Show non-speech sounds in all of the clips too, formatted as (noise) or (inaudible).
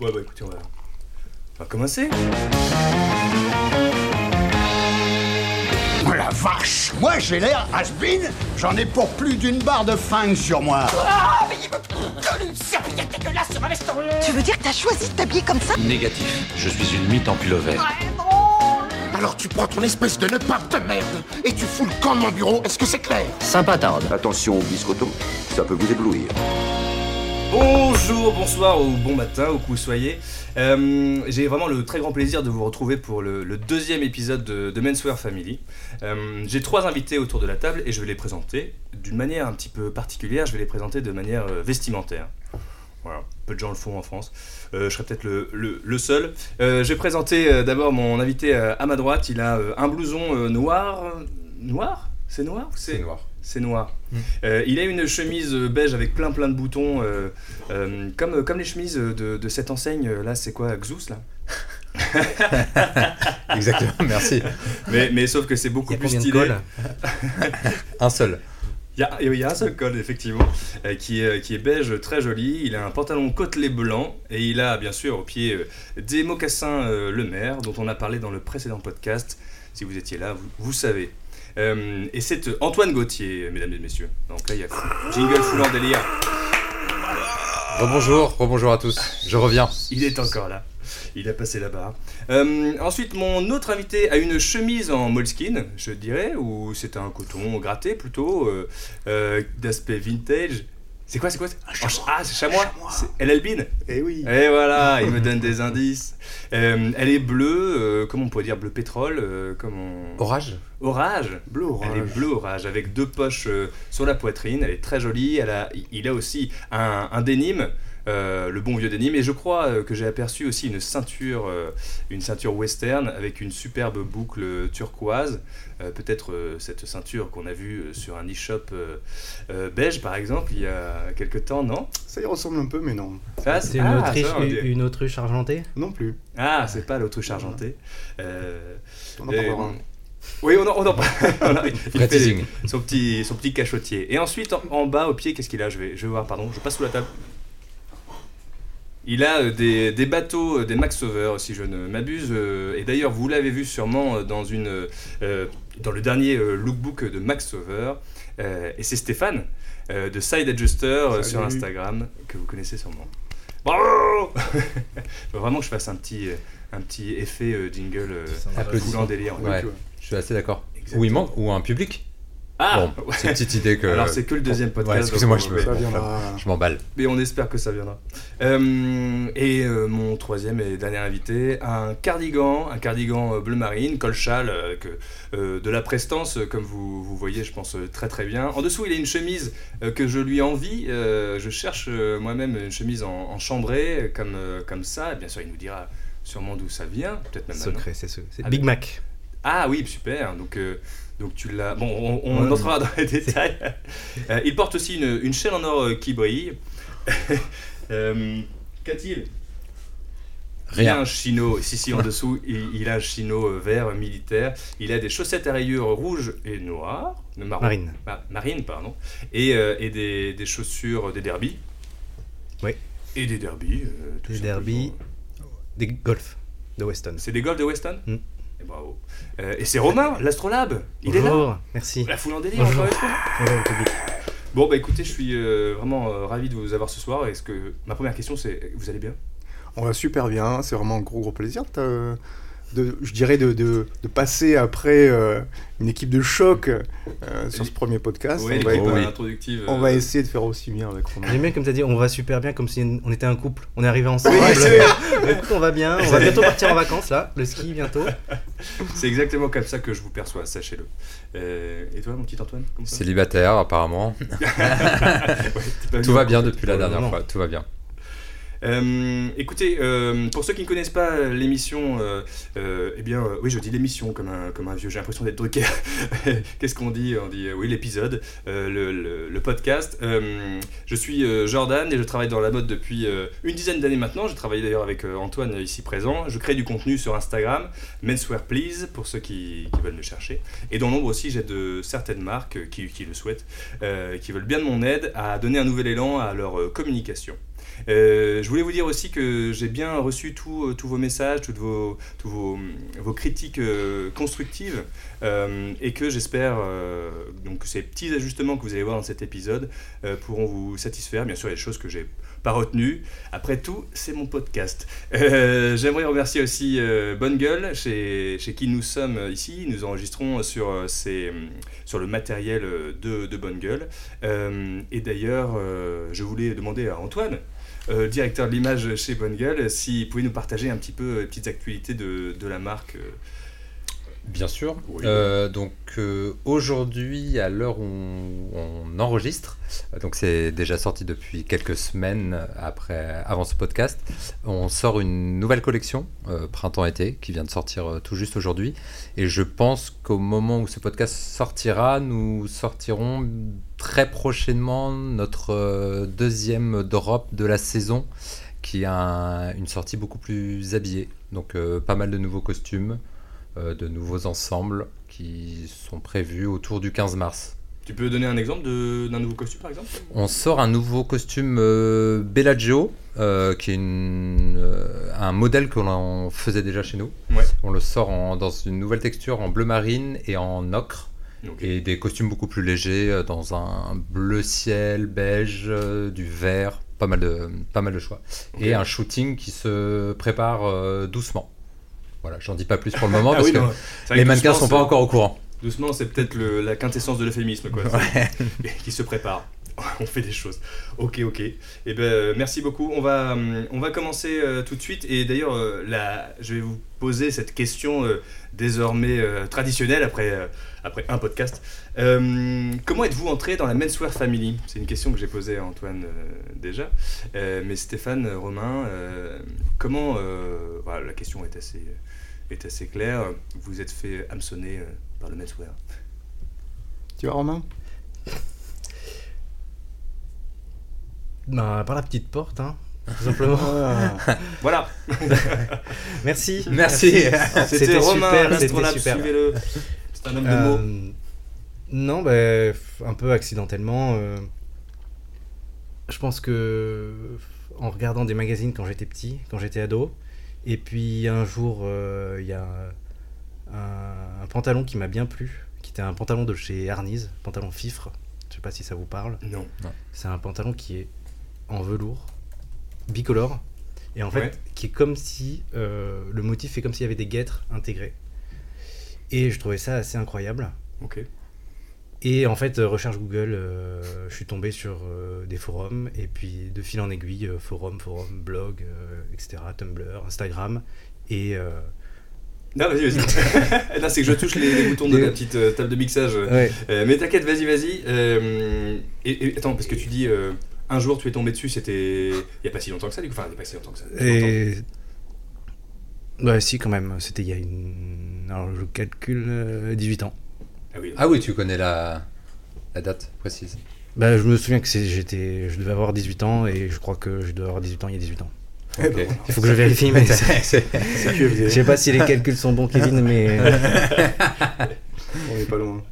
Ouais, bah écoutez, on va, on va commencer. Oh la vache Moi j'ai l'air has-been, j'en ai pour plus d'une barre de fang sur moi. Ah, mais il me donne une serviette dégueulasse sur ma veste en Tu veux dire que t'as choisi de t'habiller comme ça? Négatif. Je suis une mythe en pullover. Alors tu prends ton espèce de ne pas de merde et tu fous le camp de mon bureau, est-ce que c'est clair? Sympa, Tarde. Attention au biscotto, ça peut vous éblouir. Bonjour, bonsoir ou bon matin, où que vous soyez. Euh, J'ai vraiment le très grand plaisir de vous retrouver pour le, deuxième épisode de, de Menswear Family. Euh, J'ai trois invités autour de la table et je vais les présenter d'une manière un petit peu particulière. Je vais les présenter de manière euh, vestimentaire. Voilà, peu de gens le font en France. Je serai peut-être le, le- seul. Je vais présenter d'abord mon invité à ma droite. Il a un blouson noir. Noir? C'est noir C'est noir. C'est noir. Euh, il a une chemise euh, beige avec plein plein de boutons, euh, euh, comme, comme les chemises de, de cette enseigne. Là, c'est quoi Xous là (laughs) Exactement, merci. mais, mais sauf que c'est beaucoup plus stylé. (laughs) Un seul. Il y a, il y a un seul col, effectivement, euh, qui, est, qui est beige, très joli. Il a un pantalon côtelé blanc et il a bien sûr au pied euh, des mocassins euh, Le Maire, dont on a parlé dans le précédent podcast. Si vous étiez là, vous, vous savez. Euh, et c'est euh, Antoine Gauthier, mesdames et messieurs. Donc là, il y a jingle full en délire. Rebonjour, rebonjour à tous. Je reviens. Il est encore là. Il a passé la barre. Euh, ensuite, mon autre invité a une chemise en moleskin, je dirais, ou c'est un coton gratté plutôt, euh, d'aspect vintage. C'est quoi, c'est quoi c'est- Ah, c'est chamois. C'est Elle albine. Eh oui. Et voilà, il me donne des indices. Euh, elle est bleue, euh, comment on pourrait dire, bleu pétrole, euh, comment Orage Orage. Bleu orage. Elle est bleu orage avec deux poches euh, sur la poitrine. Elle est très jolie. Elle a, il a aussi un, un dénime, euh, le bon vieux dénime. Et je crois euh, que j'ai aperçu aussi une ceinture, euh, une ceinture western avec une superbe boucle turquoise. Euh, Peut-être euh, cette ceinture qu'on a vue sur un e-shop euh, euh, beige par exemple il y a quelques temps, non? Ça y ressemble un peu, mais non. Ça, C'est ah, une, Autriche, ça, une autruche argentée? Non plus. Ah, c'est pas l'autruche argentée. Euh, On en parlera. oui, on en, on en parle. (laughs) Il fait son petit, son petit cachotier. Et ensuite, en, en bas, au pied, qu'est-ce qu'il a? Je vais, je vais voir, pardon, je passe sous la table. Il a euh, des, des bateaux, euh, des Max Over, si je ne m'abuse. euh, et d'ailleurs, vous l'avez vu sûrement dans, une, dans le dernier lookbook de Max Over. Et c'est Stéphane de Side Adjuster sur. Instagram, que vous connaissez sûrement. Bravo (laughs) Faut vraiment que je fasse un petit, un petit effet jingle Applaudissements. foulant délire. Ouais, je suis assez d'accord. Ou il manque, ou un public. Ah Bon, c'est une petite idée que. Alors c'est que le deuxième podcast. Ouais, excusez-moi, je, viendra. je m'emballe. Mais on espère que ça viendra. Euh, et euh, mon troisième et dernier invité, un cardigan, un cardigan euh, bleu marine, col châle, euh, euh, de la prestance, euh, comme vous, vous voyez, je pense euh, très très bien. En dessous, il a une chemise euh, que je lui envie. Euh, je cherche euh, moi-même une chemise en, en chambré, euh, comme, euh, comme ça. Et bien sûr, il nous dira sûrement d'où ça vient, peut-être même. Secret, c'est. C'est Ah, Big Mac. Ah oui, super. Donc, euh, donc tu l'as. Bon, on, on Ouais. entrera dans les détails. (laughs) Euh, il porte aussi une, une chaîne en or euh, qui brille. (laughs) Euh, Qu'a-t-il? Il a Rien. un chino, si si en dessous, il, il a un chino vert militaire. Il a des chaussettes à rayures rouges et noires, marron, Marine. ma- marine pardon, et, euh, et des, des chaussures, des derbies. Oui. Et des derbies. Des derbies. Des golfs de Weston. C'est des golfs de Weston? Mm. Et bravo. Euh, et c'est Romain, l'astrolabe. Il est là. Merci. La foule en délire, Bonjour. encore une fois. Bonjour, public. Bon, bah écoutez, je suis euh, vraiment euh, ravi de vous avoir ce soir. Est-ce que ma première question, c'est vous allez bien? On va super bien, c'est vraiment un gros gros plaisir de, de- je dirais de, de, de passer après euh, une équipe de choc euh, sur ce premier podcast. On, va, l'équipe oui. introductive. on euh, va essayer de faire aussi bien avec Romain. J'aime bien comme tu as dit, on va super bien, comme si on était un couple. On est arrivé ensemble. Oui, c'est (laughs) Bah, écoute, on va bien. On va bientôt partir en vacances là. Le ski bientôt. C'est exactement comme ça que je vous perçois, sachez-le. Euh, et toi, mon petit Antoine Célibataire, apparemment. (laughs) Ouais, Tout va en bien depuis la dernière fois. Tout va bien. Euh, écoutez, euh, pour ceux qui ne connaissent pas l'émission, euh, eh bien, oui, je dis l'émission comme un, comme un vieux, j'ai l'impression d'être Drucker. (laughs) Qu'est-ce qu'on dit? On dit, oui, l'épisode, le, le- le podcast. Je suis Jordan et je travaille dans la mode depuis une dizaine d'années maintenant. Je travaille d'ailleurs avec Antoine ici présent. Je crée du contenu sur Instagram, Menswear Please, pour ceux qui, qui veulent me chercher. Et dans l'ombre aussi, j'ai de certaines marques qui, qui le souhaitent, qui veulent bien de mon aide à donner un nouvel élan à leur communication. Euh, je voulais vous dire aussi que j'ai bien reçu tous euh, vos messages, toutes vos, tous vos, critiques euh, constructives et que j'espère donc ces petits ajustements que vous allez voir dans cet épisode pourront vous satisfaire. Bien sûr, il y a des choses que j'ai pas retenues. Après tout, c'est mon podcast. J'aimerais remercier aussi Bonne Gueule, chez, chez qui nous sommes ici. Nous enregistrons sur, ces, sur le matériel de, de Bonne Gueule. Et d'ailleurs, je voulais demander à Antoine, euh, directeur de l'image chez Bonne Gueule, s'il pouvait nous partager un petit peu les petites actualités de, de la marque. Bien sûr. Oui. Euh, donc euh, aujourd'hui, à l'heure où on, on enregistre, donc c'est déjà sorti depuis quelques semaines après, avant ce podcast, on sort une nouvelle collection euh, printemps-été qui vient de sortir tout juste aujourd'hui. Et je pense qu'au moment où ce podcast sortira, nous sortirons très prochainement notre deuxième drop de la saison qui a un- une sortie beaucoup plus habillée. Donc pas mal de nouveaux costumes de nouveaux ensembles qui sont prévus autour du 15 mars. Tu peux donner un exemple d'un nouveau costume par exemple? On sort un nouveau costume euh, Bellagio, euh, qui est une, euh, un modèle que l'on faisait déjà chez nous. Ouais. On le sort en- dans une nouvelle texture en bleu marine et en ocre. Et des costumes beaucoup plus légers euh, dans un bleu ciel, beige, euh, du vert, pas mal de, pas mal de choix. Et un shooting qui se prépare euh, doucement. Voilà, j'en dis pas plus pour le moment Ah (laughs) parce oui, que non, les mannequins sont pas encore au courant. Doucement, c'est peut-être la quintessence de l'euphémisme, quoi. (laughs) Qui se prépare. (laughs) on fait des choses. Ok, ok. Et ben, euh, merci beaucoup. On va, hum, on va commencer euh, tout de suite. Et d'ailleurs, euh, je vais vous poser cette question euh, désormais euh, traditionnelle après, euh, après un podcast. Euh, comment êtes-vous entré dans la Menswear Family? C'est une question que j'ai posée à Antoine euh, déjà. Euh, mais Stéphane, euh, Romain, euh, comment. euh, voilà, la question est assez, est assez claire. Vous êtes fait hameçonner euh, par le Menswear. Tu vois, Romain? Bah, par la petite porte, hein, tout (laughs) simplement. Ah. Voilà. (laughs) Merci. Merci. C'était Romain, super, l'astronaute, c'était super. suivez-le. C'est un homme de mots. Euh, non, bah, un peu accidentellement. euh, je pense que en regardant des magazines quand j'étais petit, quand j'étais ado, et puis un jour, euh, il y a un, un pantalon qui m'a bien plu, qui était un pantalon de chez Arniz, pantalon fifre. Je sais pas si ça vous parle. Non. C'est un pantalon qui est en velours, bicolore, et en fait, Ouais. qui est comme si euh, le motif est comme s'il y avait des guêtres intégrées. Et je trouvais ça assez incroyable. Ok. Et en fait, euh, recherche Google, euh, je suis tombé sur euh, des forums, et puis de fil en aiguille, forum, forum, blog, etc., Tumblr, Instagram, et Non, vas-y, vas-y. (laughs) non, c'est que je touche les, les boutons de la petite euh, table de mixage. ouais, Euh, mais t'inquiète, vas-y, vas-y. Euh, et, et attends, parce que tu dis un jour tu es tombé dessus, c'était. Il n'y a pas si longtemps que ça, du coup. Enfin, il n'y a pas si longtemps que ça. longtemps. et... Ouais, si, quand même, c'était il y a une... Alors, je calcule euh, 18 ans. Ah oui. Ah oui, tu connais la, la date précise. Bah, je me souviens que j'étais, je devais avoir 18 ans, et je crois que je devais avoir 18 ans il y a 18 ans. Eh ben, Ok. Il faut que je vérifie, mais (laughs) c'est- c'est je sais pas si les calculs sont bons, Kevin, mais... (laughs) On n'est pas loin.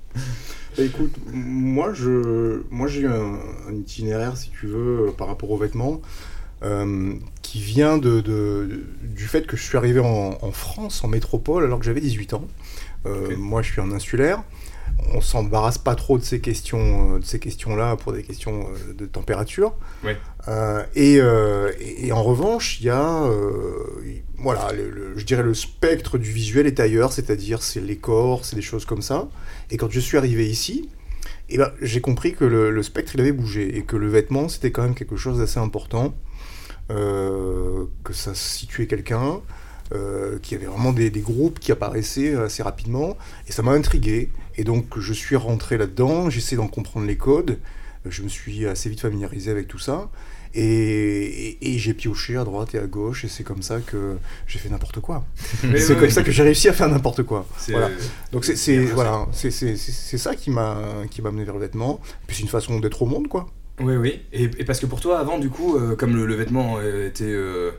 Bah, écoute, moi je, moi j'ai eu un, un itinéraire, si tu veux, par rapport aux vêtements, euh, qui vient de, de- du fait que je suis arrivé en, en France, en métropole, alors que j'avais 18 ans. Euh. Moi, je suis un insulaire. On s'embarrasse pas trop de ces questions, euh, de ces questions-là pour des questions euh, de température. Ouais. Euh, et, euh, et- et en revanche, il y a, euh, il- voilà, le- le- je dirais le spectre du visuel est ailleurs, c'est-à-dire c'est les corps, c'est des choses comme ça. Et quand je suis arrivé ici, eh ben, j'ai compris que le, le spectre il avait bougé et que le vêtement c'était quand même quelque chose d'assez important, que ça situait quelqu'un, qu'il y avait vraiment des, des groupes qui apparaissaient assez rapidement et ça m'a intrigué. Et donc je suis rentré là-dedans, j'essaie d'en comprendre les codes, je me suis assez vite familiarisé avec tout ça. Et, et- et j'ai pioché à droite et à gauche, et c'est comme ça que j'ai fait n'importe quoi. (laughs) C'est ouais, comme ouais. ça que j'ai réussi à faire n'importe quoi. Voilà. Donc c'est voilà, c'est c'est- c'est- c'est ça qui m'a qui m'a amené vers le vêtement. Puis c'est une façon d'être au monde quoi. Oui, oui. Et, et parce que pour toi, avant, du coup, euh, comme le, le vêtement euh, était. euh,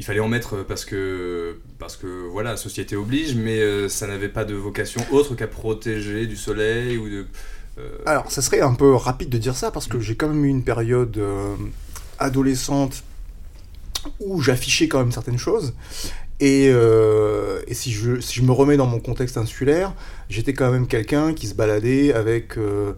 il fallait en mettre parce que, parce que voilà, la société oblige, mais euh, ça n'avait pas de vocation autre qu'à protéger du soleil ou de. euh, Alors ça serait un peu rapide de dire ça parce que j'ai quand même eu une période euh, adolescente où j'affichais quand même certaines choses. Et, euh, et si, je, si je me remets dans mon contexte insulaire, j'étais quand même quelqu'un qui se baladait avec euh,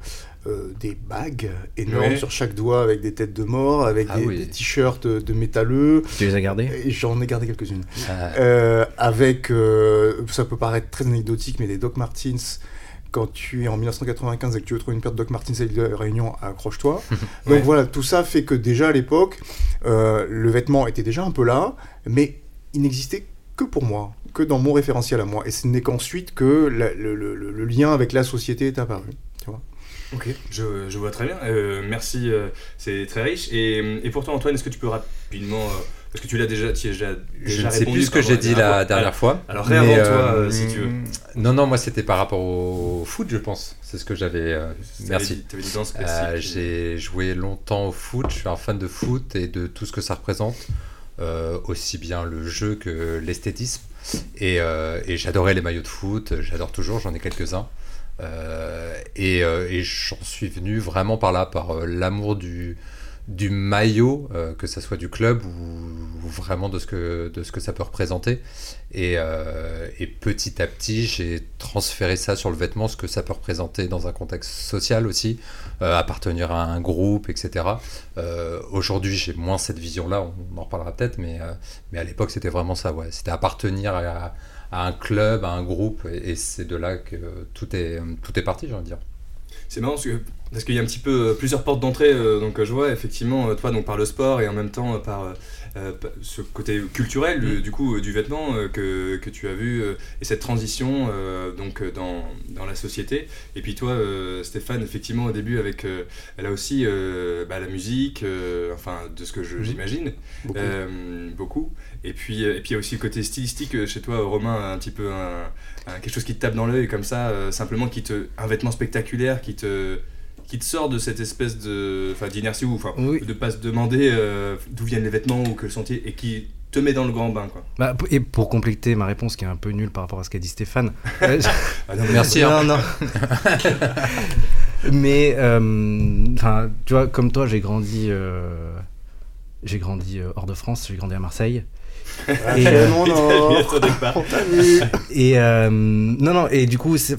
euh, des bagues énormes Ouais. sur chaque doigt, avec des têtes de mort, avec Ah des, oui. des t-shirts de métalleux. Tu les as gardés? J'en ai gardé quelques-unes. Euh, Euh, avec, euh, ça peut paraître très anecdotique, mais des Doc Martens, quand tu es en 1995 et que tu veux trouver une paire de Doc Martens à la Réunion, accroche-toi. (laughs) Donc Ouais. voilà, tout ça fait que déjà à l'époque, euh, le vêtement était déjà un peu là, mais il n'existait que pour moi, que dans mon référentiel à moi. Et ce n'est qu'ensuite que la- le, le- le- le lien avec la société est apparu. Ok, je, je vois très bien. Euh, merci, euh, c'est très riche. Et, et pour toi, Antoine, est-ce que tu peux rapidement. euh, parce que tu l'as déjà, tu as déjà, je déjà ne sais plus ce que j'ai dit la dernière fois. Alors, mais, réinvente-toi, si tu veux. Non, non, moi c'était par rapport au foot, je pense. C'est ce que j'avais. merci. dit- dit danse j'ai joué longtemps au foot, je suis un fan de foot et de tout ce que ça représente, aussi bien le jeu que l'esthétisme. Et, et j'adorais les maillots de foot, j'adore toujours, j'en ai quelques-uns. Euh, et euh, et j'en suis venu vraiment par là, par euh, l'amour du, maillot, que ça soit du club ou, vraiment de ce, que, ça peut représenter. Et, et petit à petit, j'ai transféré ça sur le vêtement, ce que ça peut représenter dans un contexte social aussi, appartenir à un groupe, etc. Aujourd'hui, j'ai moins cette vision-là, on en reparlera peut-être, mais, à l'époque, c'était vraiment ça. C'était appartenir à un club, à un groupe, et, c'est de là que tout est, tout est parti, j'ai envie de dire. C'est marrant parce qu'il y a un petit peu plusieurs portes d'entrée. euh, donc euh, je vois effectivement euh, toi donc par le sport et en même temps par euh, ce côté culturel du, du coup euh, du vêtement euh, que, que tu as vu et cette transition donc dans, dans la société. Et puis toi Stéphane effectivement au début avec là aussi bah, la musique, enfin de ce que je- j'imagine Beaucoup. beaucoup. Et puis et puis il y a aussi le côté stylistique chez toi Romain un petit peu un, un- quelque chose qui te tape dans l'œil comme ça simplement qui te un vêtement spectaculaire qui te qui te sort de cette espèce de enfin d'inertie ou enfin Oui. de pas se demander euh, d'où viennent les vêtements ou que le sentier et qui te met dans le grand bain quoi. Bah, et pour compléter ma réponse qui est un peu nulle par rapport à ce qu'a dit Stéphane. (laughs) euh, Ah non, mais- Merci. hein. non, non. (laughs) Mais, euh, enfin, tu vois, comme toi, j'ai grandi, euh, j'ai grandi euh, hors de France, j'ai grandi à Marseille. Et, euh, (laughs) non, non. Et euh, non, non, et du coup, c'est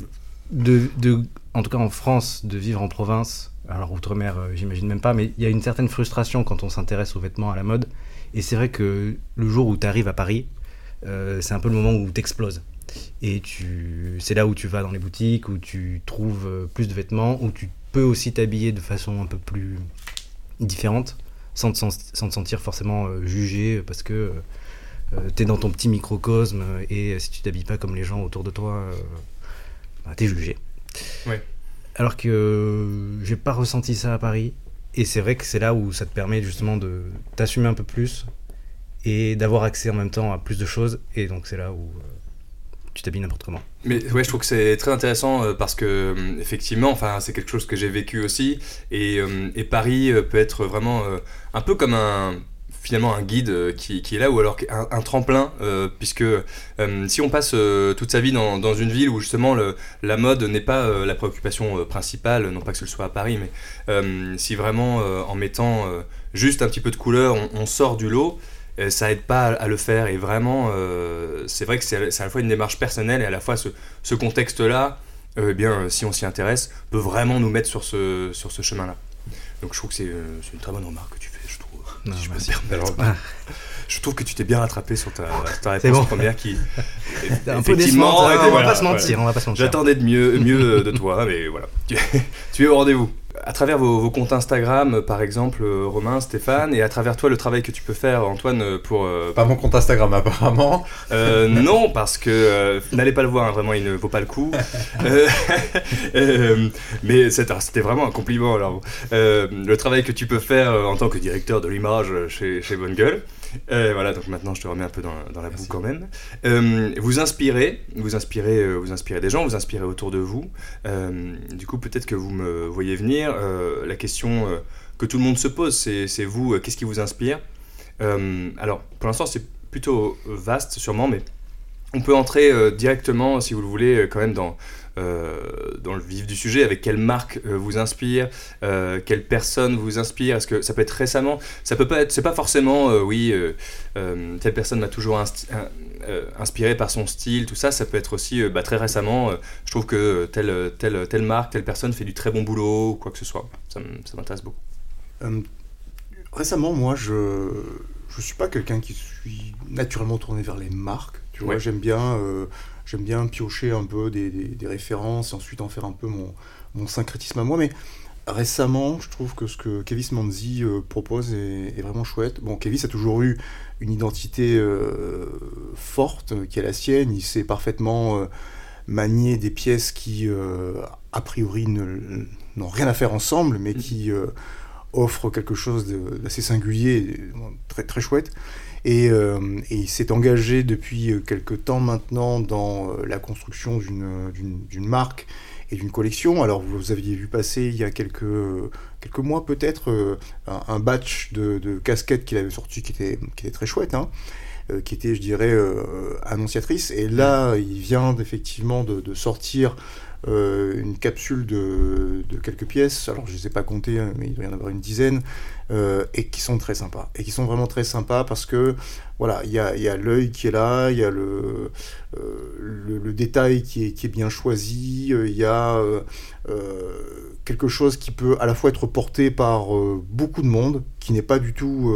de, en tout cas en France, de vivre en province, alors outre-mer, euh, j'imagine même pas, mais il y a une certaine frustration quand on s'intéresse aux vêtements, à la mode. Et c'est vrai que le jour où tu arrives à Paris, euh, c'est un peu le moment où tu exploses. Et tu, c'est là où tu vas dans les boutiques, où tu trouves euh, plus de vêtements, où tu peux aussi t'habiller de façon un peu plus différente, sans te, sentir forcément jugé, parce que euh, t'es dans ton petit microcosme et si tu t'habilles pas comme les gens autour de toi, bah, t'es jugé. Ouais. Alors que euh, j'ai pas ressenti ça à Paris. Et c'est vrai que c'est là où ça te permet justement de t'assumer un peu plus et d'avoir accès en même temps à plus de choses. Et donc c'est là où euh, tu t'habilles n'importe comment. Mais ouais, je trouve que c'est très intéressant euh, parce que effectivement, enfin, c'est quelque chose que j'ai vécu aussi. Et, et Paris peut être vraiment un peu comme un finalement un guide euh, qui, est là ou alors un, tremplin euh, puisque euh, si on passe toute sa vie dans, dans une ville où justement la mode n'est pas la préoccupation principale, non pas que ce soit à Paris, mais si vraiment en mettant juste un petit peu de couleur, on, sort du lot, ça aide pas à, le faire et vraiment c'est vrai que c'est à la fois une démarche personnelle et à la fois ce, contexte-là, euh, eh bien, si on s'y intéresse, peut vraiment nous mettre sur ce, sur ce chemin-là. Donc je trouve que c'est une très bonne remarque que tu fais, je trouve. Non, si je me. Ah. Trouve que tu t'es bien rattrapé sur ta, réponse bon. première qui, (laughs) un peu effectivement, décevante, hein, on va voilà, pas se voilà. mentir, on va pas se mentir. J'attendais de mieux, mieux de toi, mais voilà. Tu es (laughs) au rendez-vous. À travers vos, vos comptes Instagram, par exemple, euh, Romain, Stéphane, et à travers toi, le travail que tu peux faire, Antoine, euh, pour... euh, Pas mon compte Instagram (laughs) apparemment. euh, non, parce que euh, n'allez pas le voir, hein, vraiment, il ne vaut pas le coup. (laughs) Euh, (laughs) euh, mais c'était vraiment un compliment. Alors, Euh, le travail que tu peux faire euh, en tant que directeur de l'image euh, chez, chez Bonne Gueule. Euh, voilà, donc maintenant je te remets un peu dans, dans la boue quand même. Euh, vous inspirez, vous inspirez, euh, vous inspirez des gens, vous inspirez autour de vous. Du coup, peut-être que vous me voyez venir. la question que tout le monde se pose, c'est vous, qu'est-ce qui vous inspire? Alors, pour l'instant, c'est plutôt vaste, sûrement, mais on peut entrer directement, si vous le voulez, quand même dans, dans le vif du sujet, avec quelle marque euh, vous inspire, euh, quelle personne vous inspire. Est-ce que ça peut être récemment Ça peut pas être. C'est pas forcément, euh, oui, euh, euh, telle personne m'a toujours euh, inspiré par son style, tout ça. Ça peut être aussi, euh, bah, très récemment, euh, je trouve que telle, telle, telle marque, telle personne fait du très bon boulot ou quoi que ce soit. Ça m'intéresse beaucoup. Euh, récemment, moi, je je suis pas quelqu'un qui suis naturellement tourné vers les marques. Tu vois, Ouais. j'aime bien euh, j'aime bien piocher un peu des, des- des références et ensuite en faire un peu mon mon syncrétisme à moi. Mais récemment, je trouve que ce que Kevis Manzi euh, propose est, est vraiment chouette. Bon, Kevis a toujours eu une identité euh, forte euh, qui est la sienne. Il sait parfaitement euh, manier des pièces qui, euh, a priori, n'ont rien à faire ensemble, mais qui euh, offrent quelque chose d'assez singulier, et, très, très chouette. Et, euh, et il s'est engagé depuis euh, quelque temps maintenant dans euh, la construction d'une- marque et d'une collection. Alors vous aviez vu passer il y a quelques, quelques mois peut-être un, batch de, casquettes qu'il avait sorti qui était, qui était très chouette, hein, qui était je dirais euh, annonciatrice. Et là il vient effectivement de sortir euh, une capsule de, quelques pièces, alors je ne les ai pas comptées, hein, mais il doit y en avoir une dizaine, euh, et qui sont très sympas. Et qui sont vraiment très sympas parce que, voilà, il y a, l'œil qui est là, il y a le, euh, détail qui est, bien choisi, il y a quelque chose qui peut à la fois être porté par beaucoup de monde, qui n'est pas du tout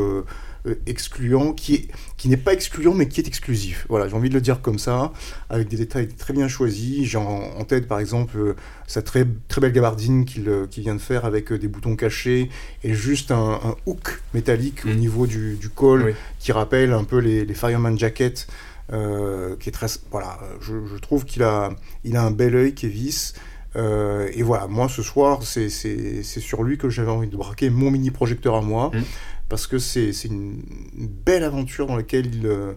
excluant, qui est qui n'est pas excluant mais qui est exclusif. Voilà, j'ai envie de le dire comme ça, avec des détails très bien choisis. J'ai en, tête par exemple euh, sa très, très belle gabardine qu'il euh, vient de faire avec euh, des boutons cachés et juste un, un hook métallique au Mm. niveau du, du col Oui. qui rappelle un peu les, les Fireman Jacket. euh, qui est très voilà je, je trouve qu'il a il a un bel œil Kevis euh, et voilà moi ce soir c'est c'est c'est sur lui que j'avais envie de braquer mon mini projecteur à moi Mm. Parce que c'est une, belle aventure dans laquelle il, euh,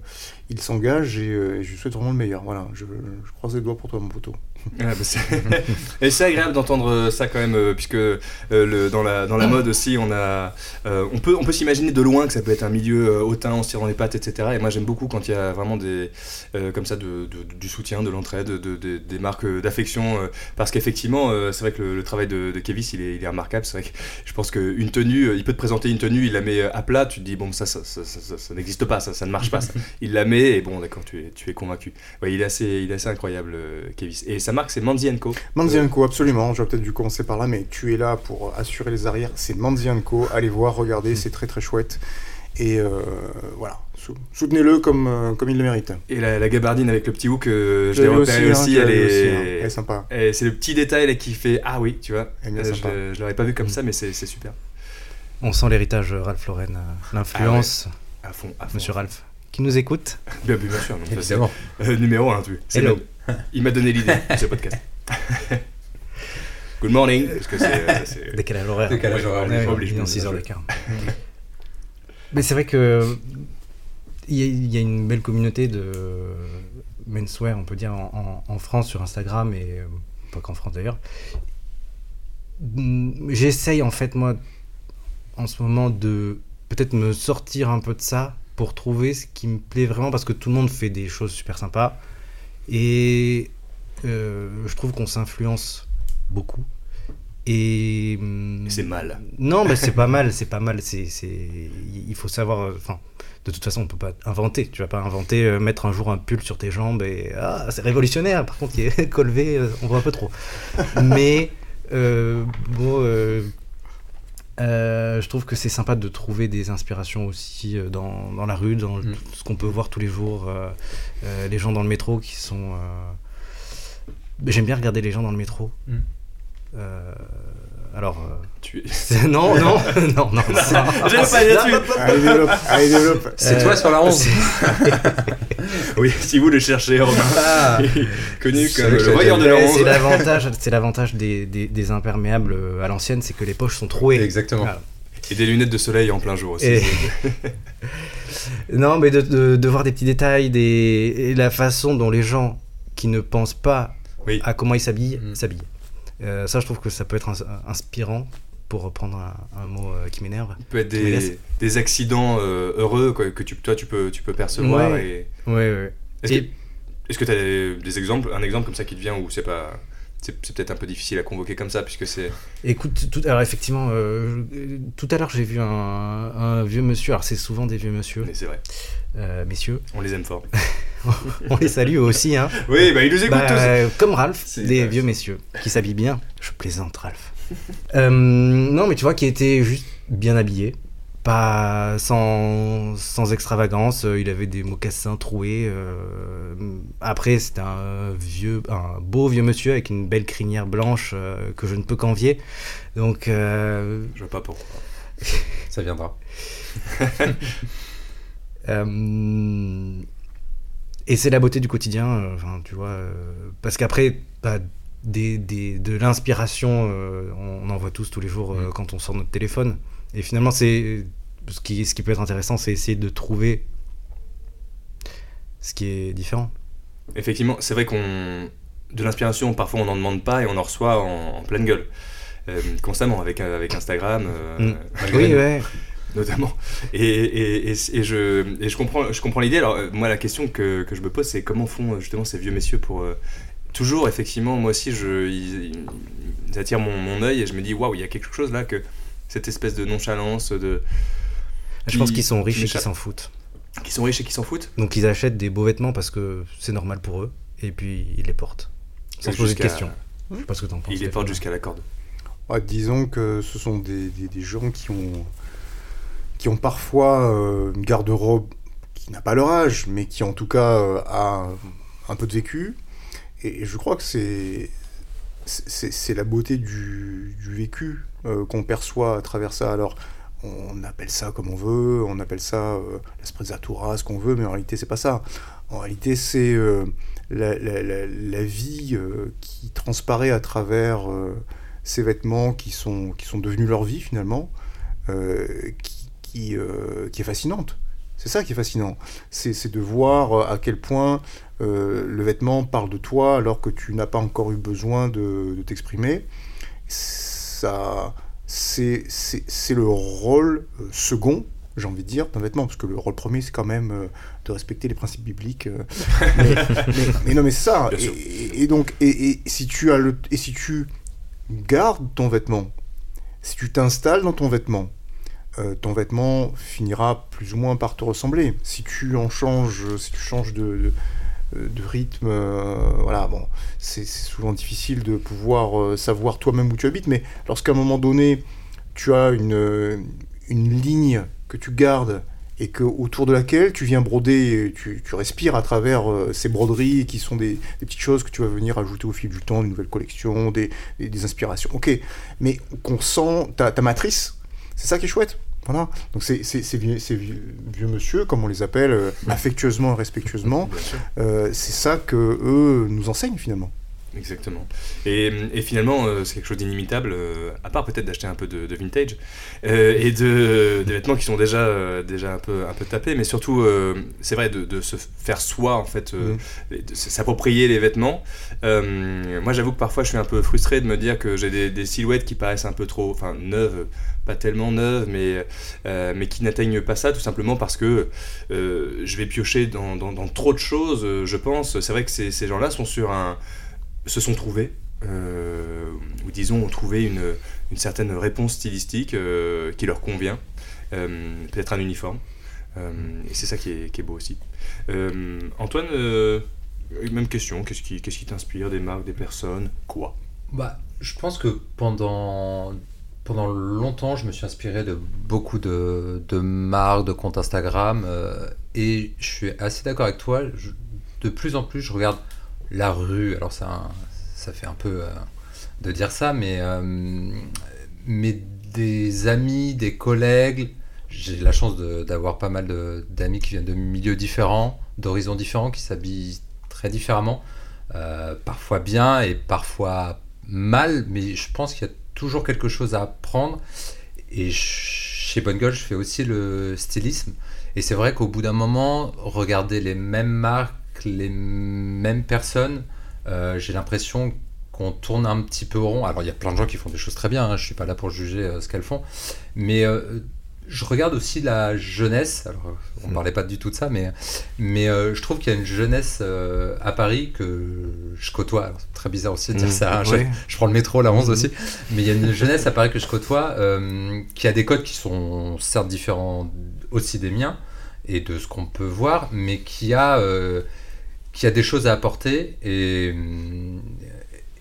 s'engage et, euh, et je lui souhaite vraiment le meilleur. Voilà, je, je croise les doigts pour toi, mon poteau. Ouais, bah, (laughs) et c'est agréable d'entendre ça quand même, euh, puisque euh, le, dans, la, dans la mode aussi, on, a, euh, on peut, on peut s'imaginer de loin que ça peut être un milieu euh, hautain, on se tire dans les pattes, etc. Et moi j'aime beaucoup quand il y a vraiment des, euh, comme ça de, de- du soutien, de l'entraide, de, de- des marques euh, d'affection, euh, parce qu'effectivement, euh, c'est vrai que le, le travail de, Kevis, il est, il est remarquable. C'est vrai que je pense qu'une tenue, euh, il peut te présenter une tenue, il la met à plat, tu te dis, bon, ça, ça, ça, ça- ça- ça n'existe pas, ça, ça ne marche pas. (laughs) Il la met, et bon, d'accord, tu es, tu es convaincu. Ouais, il, est assez, il est assez incroyable, euh, Kevis. Et sa marque, c'est Manzi Co. Manzienko, absolument. J'aurais peut-être dû commencer par là, mais tu es là pour assurer les arrières. C'est Manzienko. Allez voir, regardez, c'est très très chouette. Et euh, voilà, Sou- soutenez-le comme, euh, comme il le mérite. Et la, la gabardine avec le petit hook, euh, je l'ai repéré hein, aussi, elle hein. est. Elle est sympa. c'est le petit détail là, qui fait Ah oui, tu vois. Elle est bien Euh, sympa. je je l'aurais pas vu comme ça, mais c'est super. On sent l'héritage Ralph Lauren, l'influence, À fond, à fond. Monsieur Ralph, qui nous écoute. (laughs) Bien, bien sûr. c'est- Évidemment. euh, numéro 1, tu c'est Hello. (laughs) Il m'a donné l'idée de ce podcast. Good morning. Parce que c'est. euh, (laughs) Décalage horaire. Décalage horaire, obligé, il est en bien 6 heures joué. d'écart. (laughs) Mais c'est vrai que il y, a- il y a une belle communauté de menswear, on peut dire, en, en- en France sur Instagram et euh, pas qu'en France d'ailleurs. Mm, J'essaye en fait moi en ce moment de peut-être me sortir un peu de ça pour trouver ce qui me plaît vraiment parce que tout le monde fait des choses super sympas et euh, je trouve qu'on s'influence beaucoup et mm, C'est mal. non, mais c'est pas (laughs) mal, c'est pas mal. C'est, c'est, il faut savoir. euh, Enfin, de toute façon, on peut pas inventer. Tu vas pas inventer, euh, mettre un jour un pull sur tes jambes et ah, c'est révolutionnaire. Par contre, il est (laughs) colvé, on voit un peu trop. Mais euh, bon, euh, je trouve que c'est sympa de trouver des inspirations aussi euh, dans, dans la rue, dans Mm. ce qu'on peut voir tous les jours. euh, euh, les gens dans le métro qui sont. J'aime bien regarder les gens dans le métro. Mm. Alors. euh, Tu... (laughs) c'est- (laughs) Non, non, non, non. J'aime pas. Allez, développe, allez, développe. C'est Euh, toi sur la 11 (laughs) Oui, si vous le cherchez, Romain. Ah. Connu C'est comme le voyeur de la Ouais, 11. c'est l'avantage, c'est l'avantage des, des, des imperméables euh, à l'ancienne, c'est que les poches sont trouées. Exactement. Voilà. Et des lunettes de soleil en plein jour aussi. Et- non, mais de, de, de voir des petits détails, des, et la façon dont les gens qui ne pensent pas Oui. à comment ils s'habillent, Mm. s'habillent. Euh, ça, je trouve que ça peut être ins- inspirant, pour reprendre un, un mot euh, qui m'énerve. peut être des, des accidents euh, heureux quoi, que tu, toi tu peux, tu peux percevoir. Ouais. Et... Ouais, ouais. Est-ce Et- que- tu as des, des exemples, un exemple comme ça qui te vient où c'est pas. C'est peut-être un peu difficile à convoquer comme ça, puisque c'est. Écoute, tout, alors effectivement, euh, tout à l'heure j'ai vu un, un vieux monsieur, alors c'est souvent des vieux monsieur, Mais c'est vrai, messieurs, on les aime fort. (laughs) on les salue aussi, hein. oui, bah ils nous écoutent Bah, tous. euh, comme Ralph, des vieux messieurs qui s'habillent bien. Je plaisante, Ralph. Euh, non, mais tu vois, qui était juste bien habillé, pas sans, sans extravagance. Euh, Il avait des mocassins troués. euh, Après, c'était un vieux, un beau vieux monsieur avec une belle crinière blanche que je ne peux qu'envier. Donc, Je vois pas pourquoi. (laughs) Ça viendra. Euh, et c'est la beauté du quotidien, euh, enfin, tu vois, euh, parce qu'après, bah, des, des- de l'inspiration, euh, on, on en voit tous tous les jours Mm. quand on sort notre téléphone. Et finalement, c'est ce qui, ce qui peut être intéressant, c'est essayer de trouver ce qui est différent. Effectivement, c'est vrai qu'on. De l'inspiration, parfois on n'en demande pas et on en reçoit en, en pleine gueule. Euh, constamment avec, avec Instagram, euh, Mm. malgré Oui, ouais. Notamment. Et, et, et, et je, et je comprends, je comprends l'idée. Alors, euh, moi, la question que, que je me pose, c'est comment font euh, justement ces vieux messieurs pour. euh, toujours, effectivement, moi aussi, je, ils, ils attirent mon, mon œil et je me dis, waouh, il y a quelque chose là que. Cette espèce de nonchalance, de. Je pense qui- qu'ils sont riches et qu'ils s'en foutent. qui sont riches et qui s'en foutent. Donc ils achètent des beaux vêtements parce que c'est normal pour eux, et puis ils les portent. Sans se poser de questions. Je sais pas ce que t'en penses. Ils les portent jusqu'à la corde. Ouais, disons que ce sont des, des- des gens qui ont, qui ont parfois euh, une garde-robe qui n'a pas leur âge, mais qui en tout cas euh, a un peu de vécu. Et, je crois que c'est la beauté du, vécu euh, qu'on perçoit à travers ça. Alors, on appelle ça comme on veut, on appelle ça la sprezzatura, ce qu'on veut, mais en réalité, c'est pas ça. En réalité, c'est la, vie qui transparaît à travers ces vêtements qui sont, qui sont devenus leur vie finalement, qui, qui, euh, qui est fascinante. C'est ça qui est fascinant. C'est de voir euh, à quel point euh, le vêtement parle de toi alors que tu n'as pas encore eu besoin de, de t'exprimer. Ça, c'est le rôle second, j'ai envie de dire, d'un vêtement, parce que le rôle premier, c'est quand même euh, de respecter les principes bibliques. euh. (laughs) mais, mais- mais non, mais ça. Et, sûr. et- et donc, et, et si tu as le, et si tu gardes ton vêtement, si tu t'installes dans ton vêtement, euh, ton vêtement finira plus ou moins par te ressembler. Si tu en changes, si tu changes de, de, de rythme, euh, voilà, bon, c'est souvent difficile de pouvoir euh, savoir toi-même où tu habites, mais lorsqu'à un moment donné, tu as une, euh, une ligne que tu gardes et que autour de laquelle tu viens broder, tu, tu respires à travers euh, ces broderies qui sont des, des petites choses que tu vas venir ajouter au fil du temps, une nouvelle collection, des, des, des inspirations. Ok, mais qu'on sent ta, ta matrice, c'est ça qui est chouette? Voilà. Donc ces vieux, ces vieux, vieux monsieur, comme on les appelle, euh, affectueusement et respectueusement, euh, c'est ça que eux nous enseignent finalement. Exactement. Et, et finalement, euh, c'est quelque chose d'inimitable, euh, à part peut-être d'acheter un peu de, de vintage euh, et de des vêtements qui sont déjà déjà un peu un peu tapés, mais surtout, c'est vrai de, de se faire soi en fait, et de s'approprier les vêtements. Moi, j'avoue que parfois, je suis un peu frustré de me dire que j'ai des, des silhouettes qui paraissent un peu trop, enfin neuves, pas tellement neuves, mais euh, mais qui n'atteignent pas ça, tout simplement parce que euh, je vais piocher dans, dans- dans trop de choses. Je pense. C'est vrai que ces, ces gens-là sont sur un se sont trouvés, euh, ou disons ont trouvé une, une certaine réponse stylistique euh, qui leur convient, euh, peut-être un uniforme, et c'est ça qui est, qui est beau aussi. Antoine, même question, qu'est-ce qui qui t'inspire des marques, des personnes, quoi? Bah, je pense que pendant, pendant longtemps, je me suis inspiré de beaucoup de, de marques, de comptes Instagram. et je suis assez d'accord avec toi. de plus en plus, je regarde la rue. Alors, ça, ça fait un peu euh, de dire ça, mais, euh, mais des amis, des collègues. J'ai la chance d'avoir pas mal d'amis qui viennent de milieux différents, d'horizons différents, qui s'habillent très différemment. Euh, parfois bien et parfois mal, mais je pense qu'il y a toujours quelque chose à apprendre. Et chez Bonne Gueule, je fais aussi le stylisme. Et c'est vrai qu'au bout d'un moment, regarder les mêmes marques, les mêmes personnes, euh, j'ai l'impression qu'on tourne un petit peu rond. Alors il y a plein de gens qui font des choses très bien, hein, je suis pas là pour juger euh, ce qu'elles font, mais euh, je regarde aussi la jeunesse. Alors, on Mm. parlait pas du tout de ça, mais, mais je trouve qu'il y a une jeunesse à Paris que je côtoie. Alors, c'est très bizarre aussi de dire Mm. ça. hein. Je, Ouais. je prends le métro, la 11 Mhm. aussi. Mais il y a une jeunesse à Paris que je côtoie qui a des codes qui sont certes différents aussi des miens et de ce qu'on peut voir, mais qui a, euh, qui a des choses à apporter. Et,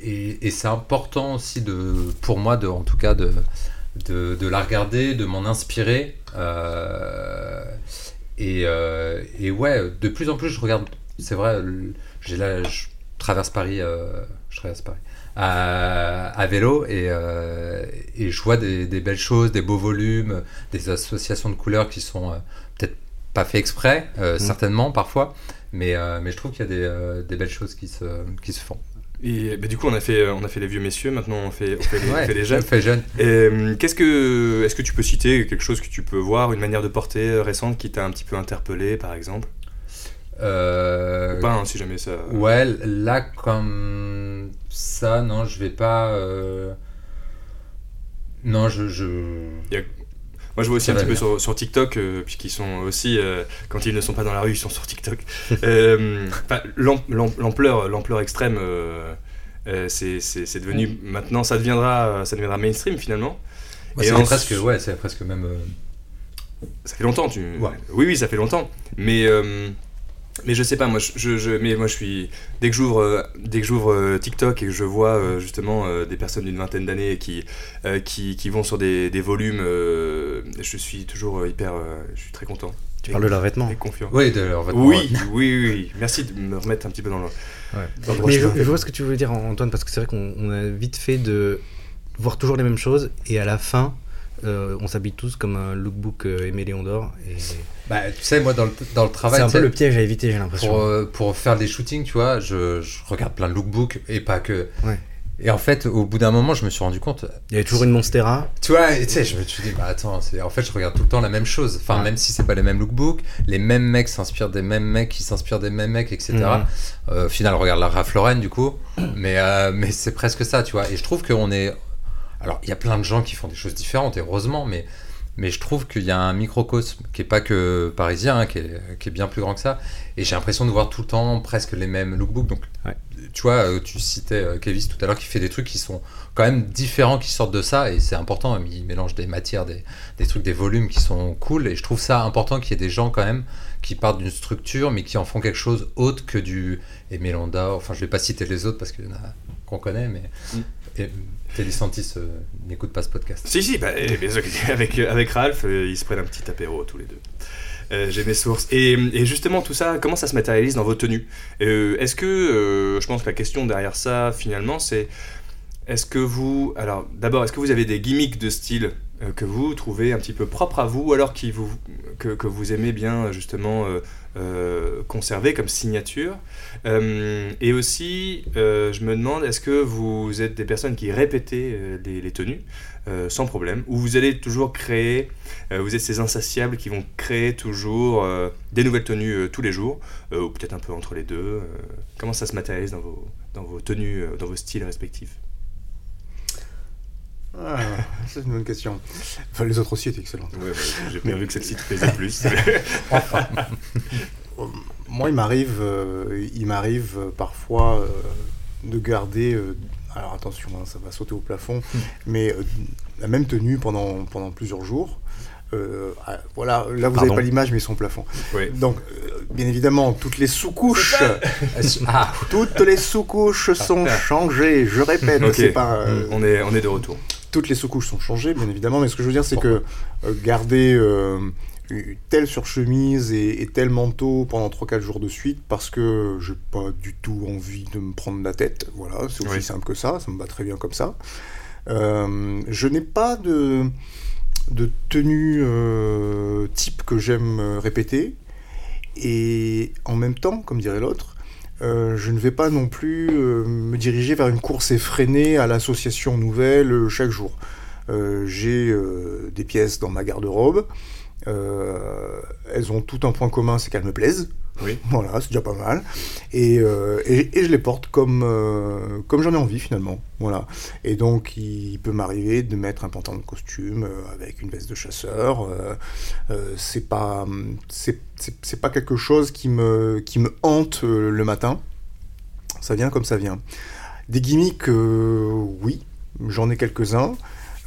et, et c'est important aussi de, pour moi, de, en tout cas, de, de, de la regarder, de m'en inspirer. Euh, et, euh, et ouais, de plus en plus, je regarde. C'est vrai, le- j'ai là, je traverse Paris. euh, je traverse Paris. À, à vélo et, et je vois des, des belles choses, des beaux volumes, des associations de couleurs qui sont peut-être pas fait exprès, euh, Mm. certainement parfois, mais, euh, mais je trouve qu'il y a des, euh, des belles choses qui se, qui se font. Et bah, du coup, on a fait, on a fait les vieux messieurs. Maintenant, on fait, on fait les, on Ouais, fait les jeunes. fait jeune. Et, euh, Qu'est-ce que, est-ce que tu peux citer quelque chose que tu peux voir, une manière de porter récente qui t'a un petit peu interpellé, par exemple? Euh, Ou pas, hein, si jamais ça. Ouais, là, comme ça, non, je vais pas. euh, Non, je. je... Moi, je vois aussi Ça un petit peu sur, sur TikTok, euh, puisqu'ils sont aussi, euh, quand ils ne sont pas dans la rue, ils sont sur TikTok. (laughs) Euh, L'ampleur, l'ampleur extrême, c'est devenu maintenant, ça deviendra, ça deviendra mainstream finalement. Ouais, Et c'est en- presque, ouais, c'est presque même. Ça fait longtemps, tu. Ouais. Oui, oui, ça fait longtemps. Mais, mais je sais pas, moi, je, je, je- mais moi, je suis. Dès que j'ouvre, euh, dès que j'ouvre euh, TikTok et que je vois euh, justement des personnes d'une vingtaine d'années qui, qui, qui vont sur des, des volumes, je suis toujours euh, hyper. euh, je suis très content. Tu parles de leurs vêtements. Et confiant. Oui, de leur vêtement, Oui, (laughs) oui, oui, oui. Merci de me remettre un petit peu dans le. dans le droit Mais je, vois ce que tu voulais dire, Antoine, parce que c'est vrai qu'on on a vite fait de voir toujours les mêmes choses et à la fin, euh, on s'habille tous comme un lookbook euh, Aimé Léon d'Or. Et Bah, tu sais, moi, dans le, dans le travail. c'est un peu le piège à éviter, j'ai l'impression. pour, euh, pour faire des shootings, tu vois, je, je regarde plein de lookbooks et pas que. Ouais. Et en fait, au bout d'un moment, je me suis rendu compte. Il y avait toujours une Monstera. Tu vois, tu sais, je me suis dit, bah attends, en fait, je regarde tout le temps la même chose. Enfin, Ouais. même si c'est pas les mêmes lookbooks, les mêmes mecs s'inspirent des mêmes mecs qui s'inspirent des mêmes mecs, etc. Mhm. Euh, au final, on regarde la Ralph Lauren, du coup. (coughs) Mais, euh, mais c'est presque ça, tu vois. Et je trouve qu'on est. Alors, il y a plein de gens qui font des choses différentes, heureusement, mais, mais je trouve qu'il y a un microcosme qui est pas que parisien, hein, qui, est, qui est bien plus grand que ça. Et j'ai l'impression de voir tout le temps presque les mêmes lookbooks. Donc, Ouais. tu vois, euh, tu citais euh, Kevis tout à l'heure qui fait des trucs qui sont quand même différents, qui sortent de ça, et c'est important. hein, Il mélange des matières, des, des trucs, des volumes qui sont cool, et je trouve ça important qu'il y ait des gens quand même qui partent d'une structure, mais qui en font quelque chose autre que du Aimé Landa. Enfin, je vais pas citer les autres parce qu'il y en a qu'on connaît, mais Mm. et, Teddy euh, n'écoute pas ce podcast. Si, si, bah, eh, sûr que- (laughs) avec, avec Ralph, euh, ils se prennent un petit apéro tous les deux. Euh, J'ai mes sources. Et, justement, tout ça, comment ça se matérialise dans vos tenues? Euh, Est-ce que, euh, je pense que la question derrière ça, finalement, c'est est-ce que vous. Alors, d'abord, est-ce que vous avez des gimmicks de style euh, que vous trouvez un petit peu propres à vous, ou alors qui vous, que, que vous aimez bien, justement, euh, conserver comme signature Euh, Et aussi, euh, je me demande, est-ce que vous êtes des personnes qui répétez les, les tenues sans problème, ou vous allez toujours créer, vous êtes ces insatiables qui vont créer toujours des nouvelles tenues tous les jours, ou peut-être un peu entre les deux. comment ça se matérialise dans vos, dans vos tenues, dans vos styles respectifs? Ah, c'est une bonne question. Enfin, les autres aussi étaient excellentes. Ouais, J'ai bien vu que celle-ci te plaisait (laughs) plus. Moi, il m'arrive, euh, il m'arrive euh, parfois euh, de garder. euh, alors attention, hein, ça va sauter au plafond, mais euh, la même tenue pendant, pendant plusieurs jours. Euh, ah, voilà, là vous n'avez pas l'image, mais son plafond. Oui. Donc, euh, bien évidemment, toutes les sous-couches, Ah, toutes les sous-couches sont changées. Je répète, Ok. c'est pas. euh, on, est, on est de retour. Toutes les sous-couches sont changées, bien évidemment, mais ce que je veux dire, c'est que euh, garder euh, telle surchemise et, et tel manteau pendant 3-4 jours de suite, parce que j'ai pas du tout envie de me prendre la tête, voilà, c'est aussi Oui. simple que ça, ça me va très bien comme ça. Euh, je n'ai pas de, de tenue euh, type que j'aime répéter, et en même temps, comme dirait l'autre, euh, je ne vais pas non plus euh, me diriger vers une course effrénée à l'association nouvelle euh, chaque jour. J'ai des pièces dans ma garde-robe. Elles ont tout un point commun, c'est qu'elles me plaisent. Oui. (laughs) Voilà, c'est déjà pas mal. Et, euh, et, je les porte comme, euh, comme j'en ai envie finalement. Voilà. Et donc il peut m'arriver de mettre un pantalon de costume euh, avec une veste de chasseur. C'est pas c'est, pas quelque chose qui me, qui me hante le matin. Ça vient comme ça vient. Des gimmicks, oui, j'en ai quelques-uns.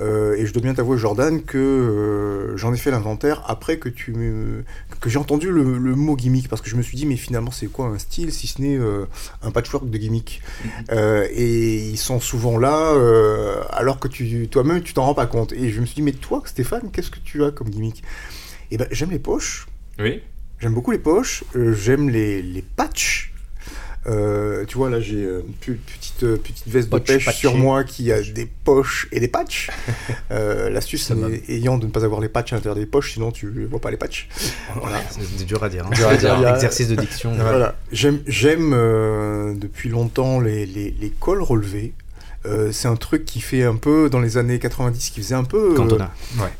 Euh, et je dois bien t'avouer, Jordan, que euh, j'en ai fait l'inventaire après que tu me- que j'ai entendu le, le mot gimmick, parce que je me suis dit, mais finalement, c'est quoi un style si ce n'est euh, un patchwork de gimmicks Euh, Et ils sont souvent là, alors que tu, toi-même, tu t'en rends pas compte. Et je me suis dit, mais toi, Stéphane, qu'est-ce que tu as comme gimmick? Eh ben, j'aime les poches. Oui. J'aime beaucoup les poches. j'aime les, les patchs. Euh, tu vois, là, j'ai euh, une pu- petite, euh, petite veste de pêche patché. sur moi qui a des poches et des patchs. (laughs) Euh, L'astuce, ayant de ne pas avoir les patchs à l'intérieur des poches, sinon tu vois pas les patchs. Voilà. C'est dur à dire. hein. Dur à dire. (laughs) Exercice de diction. Voilà. J'aime, j'aime euh, depuis longtemps les, les, les cols relevés. Euh, c'est un truc qui fait un peu dans les années 90, qui faisait un peu. euh, Cantona.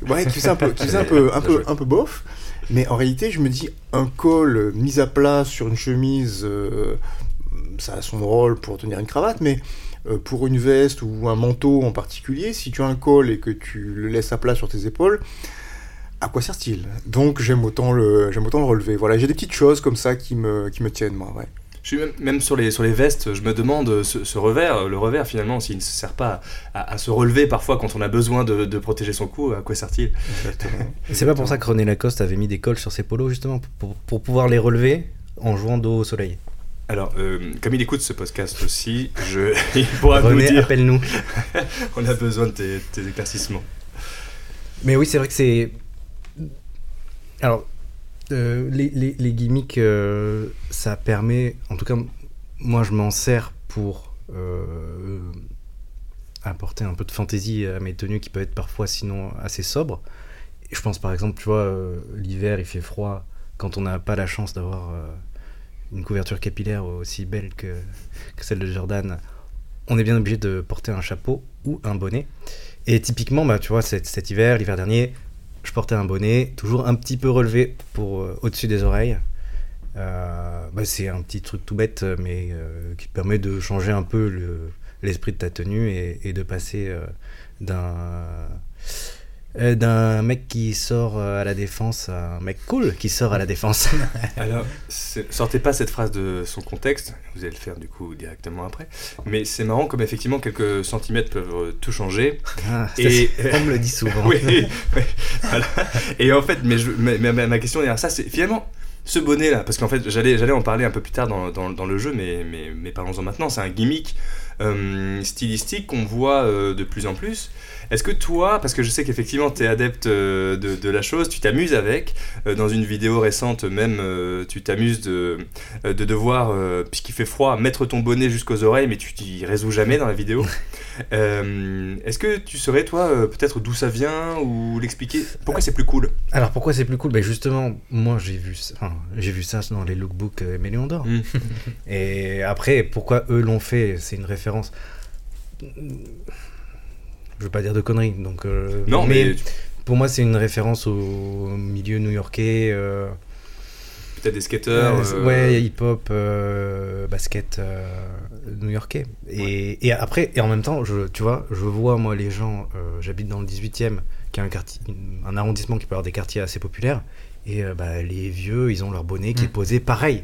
Ouais, qui faisait un peu, qui faisait un peu, un peu, un peu bof. Mais en réalité, je me dis, un col mis à plat sur une chemise, euh, ça a son rôle pour tenir une cravate, mais euh, pour une veste ou un manteau en particulier, si tu as un col et que tu le laisses à plat sur tes épaules, à quoi sert-il? Donc j'aime autant le, j'aime autant le relever. Voilà, j'ai des petites choses comme ça qui me, qui me tiennent, moi. Ouais. Je suis même, même sur, les, sur les vestes, je me demande ce, ce revers, le revers finalement, s'il ne se sert pas à, à se relever parfois quand on a besoin de, de protéger son cou, à quoi sert-il? (laughs) C'est pas pour ça que René Lacoste avait mis des cols sur ses polos, justement, pour, pour- pour pouvoir les relever en jouant dos au soleil. Alors, euh, comme il écoute ce podcast aussi, je, (laughs) il pourra nous René, dire, appelle-nous. (laughs) on a besoin de tes, tes éclaircissements. Mais oui, c'est vrai que c'est. Alors, euh, les, les- les gimmicks, euh, ça permet. En tout cas, moi, je m'en sers pour apporter un peu de fantaisie à mes tenues qui peuvent être parfois, sinon, assez sobres. Je pense, par exemple, tu vois, l'hiver, il fait froid. Quand on n'a pas la chance d'avoir une couverture capillaire aussi belle que, celle de Jordan, on est bien obligé de porter un chapeau ou un bonnet. Et typiquement, bah, tu vois, cet, hiver, l'hiver dernier, je portais un bonnet toujours un petit peu relevé pour euh, au-dessus des oreilles. Euh, bah, c'est un petit truc tout bête, mais euh, qui permet de changer un peu le- l'esprit de ta tenue et, de passer d'un euh, d'un mec qui sort euh, à la défense un mec cool qui sort à la défense. (laughs) Alors, sortez pas cette phrase de son contexte, vous allez le faire du coup directement après, mais c'est marrant comme effectivement quelques centimètres peuvent euh, tout changer. Ah, ça, Et- (laughs) on me le dit souvent. oui, oui, voilà. Et en fait, mais je- mais- mais ma, ma question derrière ça, c'est finalement ce bonnet là, parce qu'en fait, j'allais, j'allais en parler un peu plus tard dans, dans- dans le jeu, mais, mais, mais parlons-en maintenant. C'est un gimmick euh, stylistique qu'on voit euh, de plus en plus. Est-ce que toi, parce que je sais qu'effectivement tu es adepte euh, de, de la chose, tu t'amuses avec, euh, dans une vidéo récente même, euh, tu t'amuses de, de devoir, puisqu'il fait froid, mettre ton bonnet jusqu'aux oreilles, mais tu t'y résous jamais dans la vidéo. (laughs) Euh, Est-ce que tu saurais, toi, peut-être d'où ça vient ou l'expliquer? Pourquoi c'est plus cool? Alors pourquoi c'est plus cool? Ben Justement, moi j'ai vu, ça- enfin, j'ai vu ça dans les lookbooks Méléon d'Or. Mm. Et après, pourquoi eux l'ont fait? C'est une référence. Je veux pas dire de conneries, donc. euh, Non, mais, pour moi, c'est une référence au milieu new-yorkais. euh, peut-être des skateurs. euh, Ouais, hip-hop, basket new-yorkais. Et, et après, et en même temps, je, tu vois, je vois moi les gens. J'habite dans le 18e, qui est un quartier, un arrondissement qui peut avoir des quartiers assez populaires. Et bah, les vieux, ils ont leur bonnet qui est posé pareil,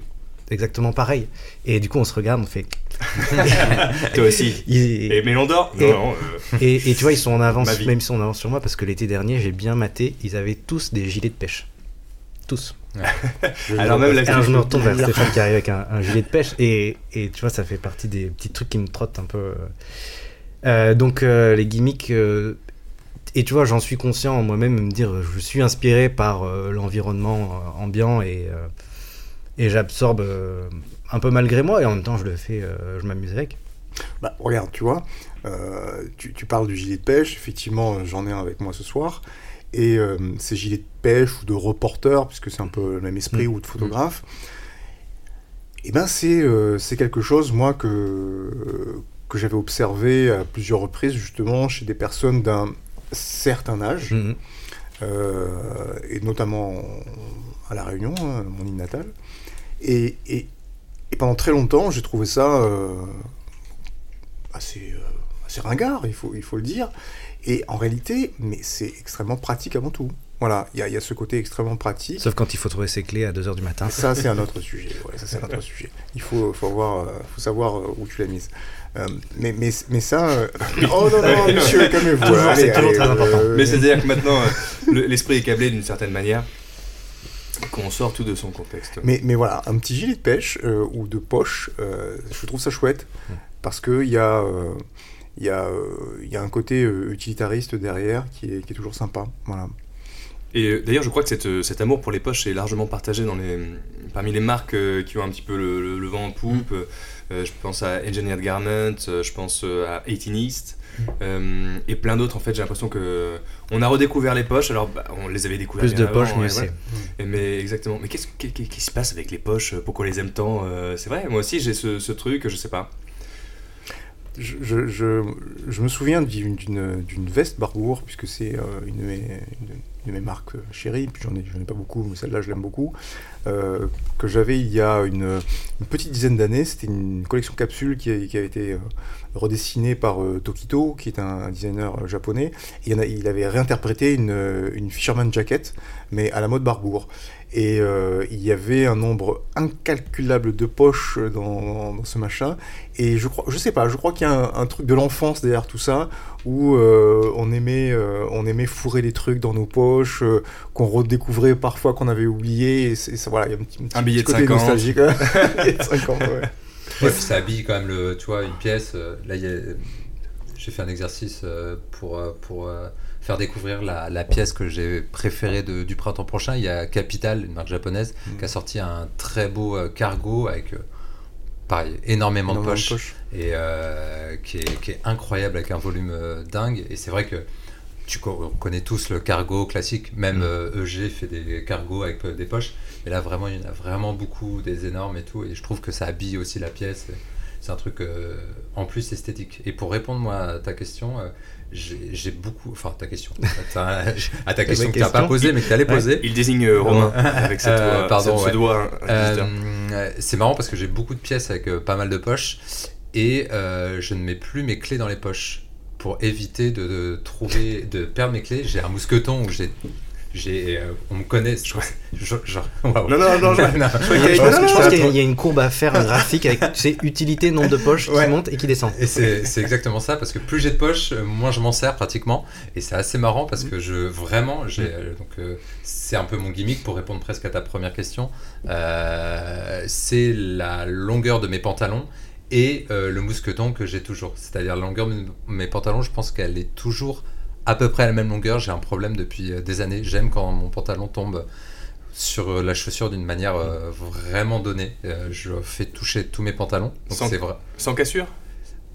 exactement pareil. Et du coup, on se regarde, on fait. (laughs) Toi aussi. (laughs) Ils- Et Et- Non, non, euh, et, et tu vois, ils sont en avance, même ils sont en avance sur moi, parce que l'été dernier, j'ai bien maté, ils avaient tous des gilets de pêche. Tous. (laughs) Alors même la Alors je me retourne vers Stéphane qui arrive avec un, un gilet de pêche et, et tu vois ça fait partie des petits trucs qui me trottent un peu. Euh, donc euh, les gimmicks euh, et tu vois j'en suis conscient moi-même de me dire je suis inspiré par euh, l'environnement euh, ambiant et euh, et j'absorbe euh, un peu malgré moi et en même temps je le fais euh, je m'amuse avec. Bah, regarde, tu vois, euh, tu, tu parles du gilet de pêche, effectivement, j'en ai un avec moi ce soir. Et euh, ces gilets de pêche ou de reporter, puisque c'est un peu le même esprit, Mm. ou de photographe, et ben c'est euh, quelque chose, moi, que, que j'avais observé à plusieurs reprises, justement, chez des personnes d'un certain âge, Mhm. euh, et notamment à La Réunion, hein, mon île natale. Et, et, et pendant très longtemps, j'ai trouvé ça euh, assez, euh, assez ringard, il faut, il faut le dire. Et en réalité, mais c'est extrêmement pratique avant tout. Voilà, il y, a- il y a ce côté extrêmement pratique. Sauf quand il faut trouver ses clés à 2h du matin. Ça, c'est un autre (laughs) sujet. Ouais, ça, c'est un autre sujet. Il faut, faut, avoir, euh, faut savoir euh, où tu l'as mise. Euh, mais, mais, mais ça. euh, Oh non, non, monsieur, (laughs) calmez-vous. Allez, c'est toujours allez, très important. Mais c'est-à-dire que maintenant, euh, le- l'esprit est câblé d'une certaine manière, qu'on sort tout de son contexte. Mais, mais voilà, un petit gilet de pêche euh, ou de poche, euh, je trouve ça chouette parce qu'il y, a, euh, il y, a, euh, y a un côté euh, utilitariste derrière qui est, qui est toujours sympa. Voilà. Et euh, d'ailleurs, je crois que cette, euh, cet amour pour les poches est largement partagé dans les, parmi les marques euh, qui ont un petit peu le, le- le vent en poupe. Euh, je pense à Engineered Garment, euh, je pense euh, à 18 East. euh, et plein d'autres en fait j'ai l'impression que on a redécouvert les poches. Alors bah, on les avait découvertes Plus de poches, mieux c'est. mais exactement. Mais qu'est-ce qui, se passe avec les poches? Pourquoi on les aime tant? Euh, c'est vrai moi aussi j'ai ce, ce truc je sais pas Je, me souviens d'une- veste Barbour, puisque c'est euh, une, de mes- marques euh, chéries, puis j'en ai, pas beaucoup, mais celle-là je l'aime beaucoup, euh, que j'avais il y a une, petite dizaine d'années. C'était une collection capsule qui, qui avait été redessinée par euh, Tokito, qui est un, designer euh, japonais. Et il, a- avait réinterprété une, euh, une Fisherman Jacket, mais à la mode Barbour. Et euh, il y avait un nombre incalculable de poches dans, dans ce machin. Et je crois, je sais pas, je crois qu'il y a un, un truc de l'enfance derrière tout ça, où euh, on, aimait, euh, on aimait fourrer les trucs dans nos poches, qu'on redécouvrait parfois qu'on avait oublié. Et ça, voilà, il y a un petit, petit- Un billet petit de côté 50. nostalgique. (laughs) Un billet de 50, ouais. Ouais, puis ça habille quand même le, tu vois, une pièce. euh, là, j'ai fait un exercice euh, pour, euh, pour faire découvrir la, la pièce que j'ai préférée de- du printemps prochain. Il y a Capital, une marque japonaise, qui a sorti un très beau cargo avec, pareil, énormément, Énormément de de poches, et euh, qui, est, qui est incroyable avec un volume euh, dingue. Et c'est vrai que tu co- on connaît tous le cargo classique, même euh, EG fait des cargos avec des poches. Et là, vraiment, il y en a vraiment beaucoup, des énormes et tout. Et je trouve que ça habille aussi la pièce. C'est un truc euh, en plus esthétique. Et pour répondre moi à ta question, euh, j'ai beaucoup. Enfin, ta question. (laughs) à ta, à ta question que tu n'as pas posée, mais que tu allais poser. il désigne euh, Romain avec cette Euh, voix- pardon, ce, ce ouais. doigt euh, c'est marrant parce que j'ai beaucoup de pièces avec euh, pas mal de poches et euh, je ne mets plus mes clés dans les poches pour éviter de, de trouver, de perdre mes clés. J'ai un mousqueton où j'ai, j'ai, euh, on me connaît. Je, je- genre, waouh. non non non je- (laughs) Non. je Je pense, je qu'il y a- il y a une courbe à faire, un graphique avec tu sais, utilité, nombre de poches Ouais. qui monte et qui descend. Et c'est c'est exactement ça, parce que plus j'ai de poches, euh, moins je m'en sers pratiquement. Et c'est assez marrant parce que je vraiment, j'ai euh, donc euh, c'est un peu mon gimmick pour répondre presque à ta première question. Euh, c'est la longueur de mes pantalons et euh, le mousqueton que j'ai toujours. C'est-à-dire la longueur de mes pantalons, je pense qu'elle est toujours à peu près à la même longueur. J'ai un problème depuis euh, des années. J'aime quand mon pantalon tombe sur euh, la chaussure d'une manière euh, vraiment donnée. Euh, je fais toucher tous mes pantalons. Donc Sans- c'est vrai. sans cassure?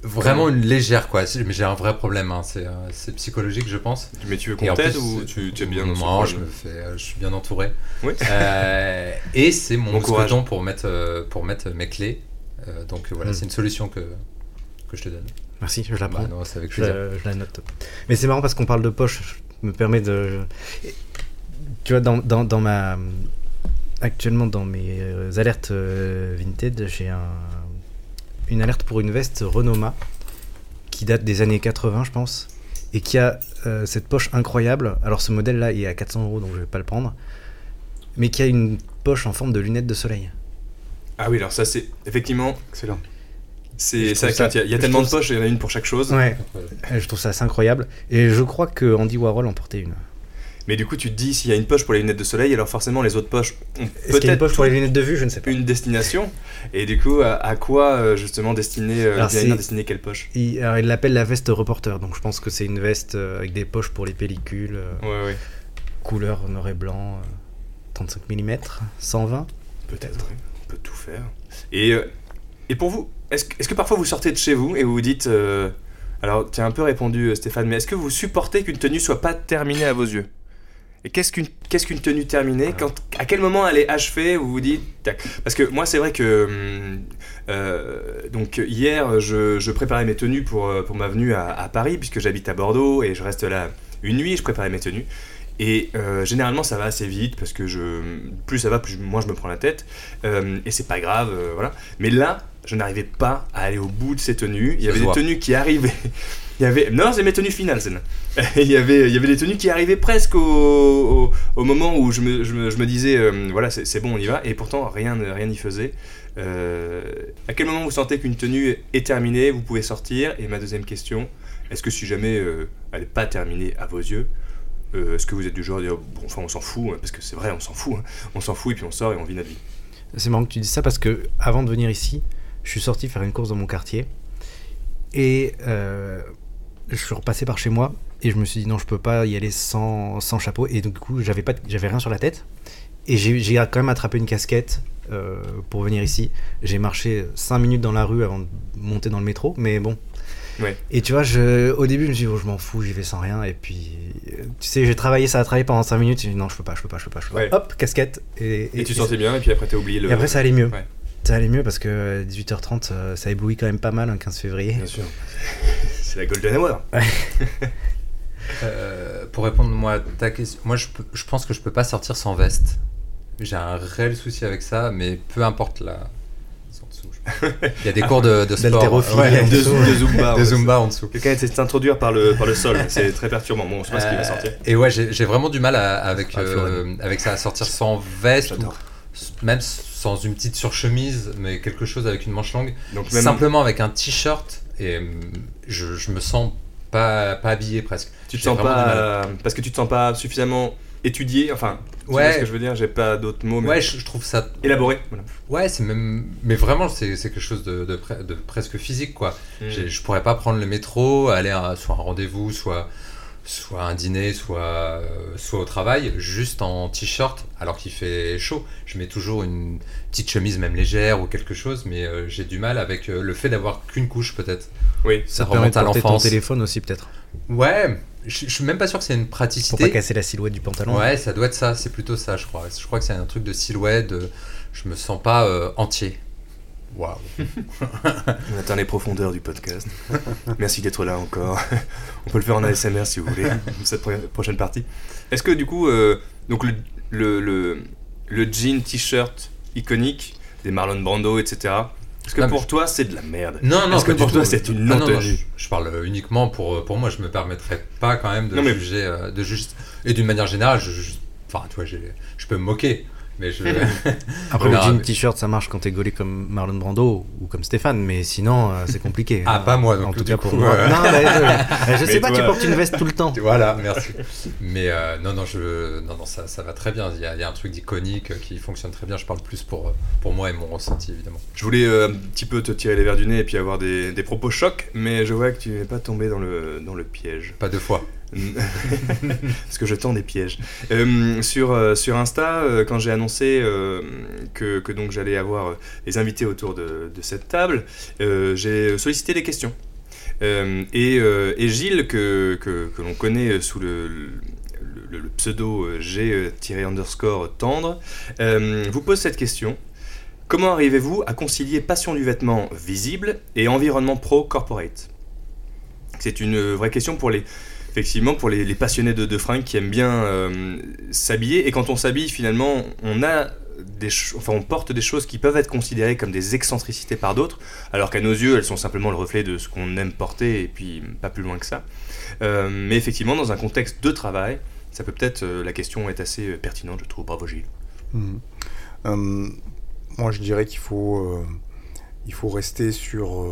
Vraiment une légère quoi, mais j'ai un vrai problème, hein. c'est, euh, psychologique je pense. mais tu veux qu'on t'aide ou tu, tu es bien Non, je, me fais, je suis bien entouré. Oui. (laughs) Et c'est mon Bon pour mettre, pour mettre mes clés. Donc voilà, Mm. c'est une solution que, que je te donne. Merci, je la prends. Bah, non, c'est avec Je plaisir. la, je la note. Mais c'est marrant parce qu'on parle de poche, je me permets de. Tu vois, dans, dans, dans ma. Actuellement, dans mes euh, alertes euh, Vinted, j'ai un, une alerte pour une veste Renoma qui date des années 80, je pense, et qui a euh, cette poche incroyable. Alors, ce modèle-là, il est à 400 euros, donc je vais pas le prendre, mais qui a une poche en forme de lunettes de soleil. ah oui alors ça c'est effectivement Excellent. C'est il y a tellement de poches il y en a une pour chaque chose. Ouais, je trouve ça assez incroyable. Et je crois que Andy Warhol en portait une. mais du coup tu te dis s'il y a une poche pour les lunettes de soleil alors forcément les autres poches ont Est-ce qu'il y a une peut-être poche pour les lunettes de vue? Je ne sais pas. une destination. Et du coup à, à quoi euh, justement destiner euh, destiner quelle poche? Il, alors, il l'appelle la veste reporter, donc je pense que c'est une veste euh, avec des poches pour les pellicules, euh, ouais ouais. couleur noir et blanc, euh, 35 mm, 120. Peut-être, on peut tout faire. Et, euh, et pour vous, est-ce que, parfois vous sortez de chez vous et vous vous dites. euh, alors, tu as un peu répondu, euh, Stéphane, mais est-ce que vous supportez qu'une tenue soit pas terminée à vos yeux? Et qu'est-ce qu'une, qu'est-ce qu'une tenue terminée? Quand, À quel moment elle est achevée Vous vous dites. tac. Parce que moi, c'est vrai que. hum, euh, donc, hier, je, je préparais mes tenues pour, pour ma venue à, à Paris, puisque j'habite à Bordeaux et je reste là une nuit, je préparais mes tenues. Et euh, généralement, ça va assez vite parce que je, plus ça va, plus moi je me prends la tête. Euh, et c'est pas grave, voilà. Mais là, je n'arrivais pas à aller au bout de ces tenues. Il y avait des voit. tenues qui arrivaient. (laughs) Il y avait, non, c'est mes tenues finales, (laughs) il, y avait, il y avait des tenues qui arrivaient presque au, au, au moment où je me, je me, je me disais, euh, voilà, c'est c'est bon, on y va. Et pourtant, rien n'y faisait. Euh, à quel moment vous sentez qu'une tenue est terminée, vous pouvez sortir? Et ma deuxième question, est-ce que si jamais euh, elle n'est pas terminée à vos yeux, euh, est-ce que vous êtes du genre à dire, bon, enfin, on s'en fout, hein, parce que c'est vrai, on s'en fout, hein. on s'en fout et puis on sort et on vit notre vie. C'est marrant que tu dis ça parce que avant de venir ici, je suis sorti faire une course dans mon quartier et euh, je suis repassé par chez moi et je me suis dit non, je peux pas y aller sans, sans chapeau et donc, du coup, j'avais pas, j'avais rien sur la tête et j'ai quand même attrapé une casquette euh, pour venir ici. J'ai marché 5 minutes dans la rue avant de monter dans le métro, mais bon. Ouais. Et tu vois, je, au début, je me suis dit, oh, je m'en fous, j'y vais sans rien. Et puis, euh, tu sais, j'ai travaillé, ça a travaillé pendant 5 minutes. J'ai dit, non, je peux pas, je peux pas, je peux pas, je peux pas. Ouais. Hop, casquette. Et, Et, tu sentais bien, et puis après t'as oublié le. et après, ça allait mieux. Ouais. Ça allait mieux parce que 18h30, euh, ça éblouit quand même pas mal un 15 février. Bien sûr. (laughs) c'est la Golden Hour. (laughs) Euh, pour répondre moi à ta question, moi je, peux- je pense que je peux pas sortir sans veste. J'ai un réel souci avec ça, mais peu importe la. Il y a des cours de, de sport. Ouais, de, dessous. de Zumba. (laughs) de. Zumba en dessous. Quelqu'un essaie de s'introduire par le, par le sol, c'est très perturbant. Bon, on sait pas ce qui va Euh, sortir. Et ouais, j'ai vraiment du mal à- avec, Ah, euh, avec ça à sortir sans veste, ou même sans une petite surchemise, mais quelque chose avec une manche longue. Donc même, Simplement avec un t-shirt, et hum, je, je me sens pas, pas habillé presque. tu te sens pas. Parce que tu te sens pas suffisamment étudié, enfin. Tu vois Ouais. ce que je veux dire J'ai pas d'autres mots, mais. Ouais, je, je trouve ça. Élaboré. Voilà. Ouais, c'est même. Mais vraiment, c'est quelque chose de, de, pre- de presque physique, quoi. Mm. J'ai- Je pourrais pas prendre le métro, aller à soit un rendez-vous, soit, soit un dîner, soit, euh, soit au travail, juste en t-shirt, alors qu'il fait chaud. Je mets toujours une petite chemise, même légère ou quelque chose, mais euh, j'ai du mal avec euh, le fait d'avoir qu'une couche, peut-être. Oui. Ça Ça permet remonte de à porter ton l'enfance. téléphone aussi, peut-être. Ouais, je, je suis même pas sûr que c'est une Pour praticité. pas casser la silhouette du pantalon. Ouais, ça doit être ça, c'est plutôt ça, je crois. Je crois que c'est un truc de silhouette, de- je me sens pas euh, entier. Waouh. (laughs) On atteint les profondeurs du podcast. Merci d'être là encore. On peut le faire en ASMR si vous voulez, (laughs) cette pro- prochaine partie. Est-ce que du coup, euh, donc le, le, le, le jean t-shirt iconique des Marlon Brando, etc., est-ce que Non, pour je- toi c'est de la merde? Non, non, Est-ce que pour toi c'est une Ah non non, non, tenue je, je parle euh, uniquement pour, pour moi, je me permettrais pas quand même de mais- juger, euh, de juste. Et d'une manière générale, je, je- enfin, tu vois, j'ai- je peux me moquer, mais je. (laughs) Après, Non, le jean mais- t-shirt, ça marche quand t'es gaulé comme Marlon Brando ou comme Stéphane, mais sinon, euh, c'est compliqué. Ah, hein. pas moi, donc, En tout cas, coup, pour moi. euh, Non, mais, euh, (laughs) je sais Mais pas, tu toi- portes une veste tout le temps. Voilà, merci. Mais euh, non, non, je, non, non, ça, ça va très bien. Il y a, il y a un truc d'iconique qui fonctionne très bien. Je parle plus pour, pour moi et mon ressenti, évidemment. Je voulais euh, un petit peu te tirer les verres du nez et puis avoir des, des propos chocs, mais je vois que tu n'es pas tombé dans le, dans le piège. Pas deux fois. (laughs) Parce que je tends des pièges. Euh, sur, euh, sur Insta, euh, quand j'ai annoncé que, donc j'allais avoir les invités autour de, cette table, j'ai sollicité des questions. Et, et Gilles, que, que, que l'on connaît sous le, pseudo G-underscore tendre, vous pose cette question. Comment arrivez-vous à concilier passion du vêtement visible et environnement pro-corporate? C'est une vraie question pour les, effectivement pour les, passionnés de, de fringues qui aiment bien euh, s'habiller. Et quand on s'habille finalement on a des enfin on porte des choses qui peuvent être considérées comme des excentricités par d'autres alors qu'à nos yeux elles sont simplement le reflet de ce qu'on aime porter et puis pas plus loin que ça. Euh, mais effectivement dans un contexte de travail ça peut peut-être euh, la question est assez pertinente je trouve. Bravo Gilles. Euh, moi, je dirais qu'il faut, faut rester sur,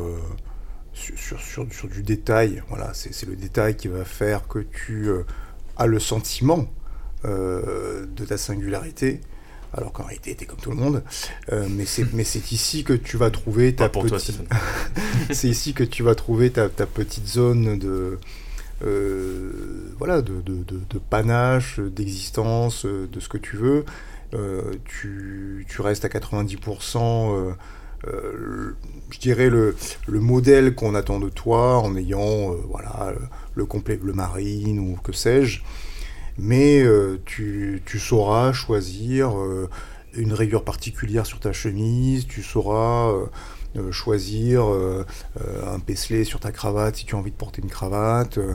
sur, sur, sur- sur du détail. Voilà, c'est le détail qui va faire que tu euh, as le sentiment euh, de ta singularité. Alors qu'en réalité, tu es comme tout le monde. Euh, mais c'est mais c'est ici que tu vas trouver ta pour petite- (laughs) c'est ici que tu vas trouver ta, ta petite zone de voilà de, de, de- de panache, d'existence, de ce que tu veux. Tu, tu restes à 90%, euh, euh, je dirais le, le modèle qu'on attend de toi en ayant euh, voilà le complet bleu marine ou que sais-je. Mais euh, tu, sauras choisir euh, une rayure particulière sur ta chemise, tu sauras euh, euh, choisir euh, euh, un pecelet sur ta cravate si tu as envie de porter une cravate. Euh,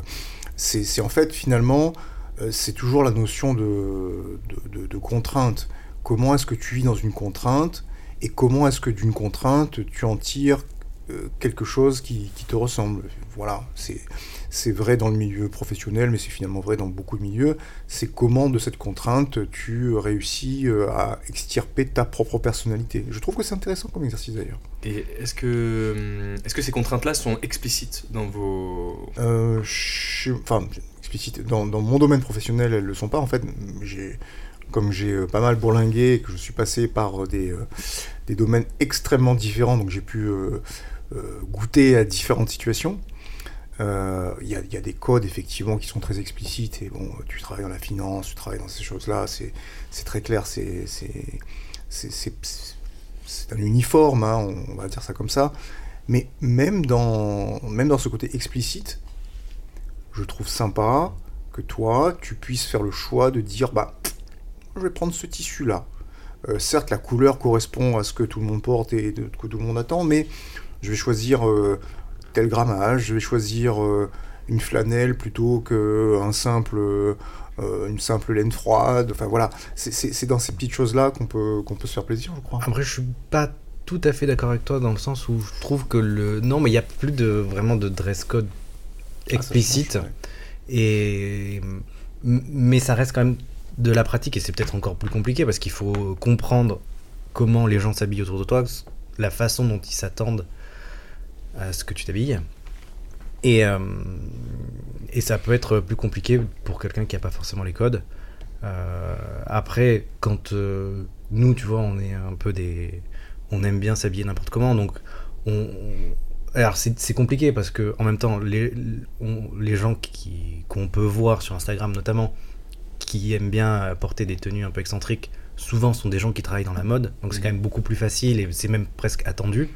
C'est en fait finalement euh, c'est toujours la notion de contrainte. Comment est-ce que tu vis dans une contrainte et comment est-ce que d'une contrainte tu en tires euh, quelque chose qui, qui te ressemble? Voilà, c'est c'est vrai dans le milieu professionnel, mais c'est finalement vrai dans beaucoup de milieux. C'est comment de cette contrainte tu réussis euh, à extirper ta propre personnalité? Je trouve que c'est intéressant comme exercice d'ailleurs. Et est-ce que, hum, est-ce que ces contraintes-là sont explicites dans vos... Euh, je- enfin, explicite. Dans, dans mon domaine professionnel, elles le sont pas. En fait, j'ai, comme j'ai euh, pas mal bourlingué et que je suis passé par euh, des, euh, des domaines extrêmement différents, donc j'ai pu euh, euh, goûter à différentes situations. Euh, Il y, a, il y a des codes effectivement qui sont très explicites et bon, tu travailles dans la finance, tu travailles dans ces choses-là, c'est très clair, c'est un uniforme, hein, on va dire ça comme ça. Mais même dans, même dans ce côté explicite, je trouve sympa que toi, tu puisses faire le choix de dire, bah, je vais prendre ce tissu-là. Euh, certes, la couleur correspond à ce que tout le monde porte et de- que tout le monde attend, mais je vais choisir euh, tel grammage, je vais choisir euh, une flanelle plutôt qu'un simple, une simple laine froide. Enfin voilà, c'est- dans ces petites choses-là qu'on peut, qu'on peut se faire plaisir, je crois. Après, je suis pas tout à fait d'accord avec toi dans le sens où je trouve que le. Non, mais il n'y a plus de, vraiment de dress code explicite. Ah, ça ouais. Et mais ça reste quand même de la pratique et c'est peut-être encore plus compliqué parce qu'il faut comprendre comment les gens s'habillent autour de toi, la façon dont ils s'attendent à ce que tu t'habilles. Et, euh, et ça peut être plus compliqué pour quelqu'un qui n'a pas forcément les codes. Euh, après, quand euh, nous, tu vois, on est un peu des. On aime bien s'habiller n'importe comment, donc on. on- alors c'est compliqué parce que en même temps, les, les gens qu'on peut voir sur Instagram notamment, qui aiment bien porter des tenues un peu excentriques, souvent sont des gens qui travaillent dans la mode, donc c'est quand même beaucoup plus facile et c'est même presque attendu.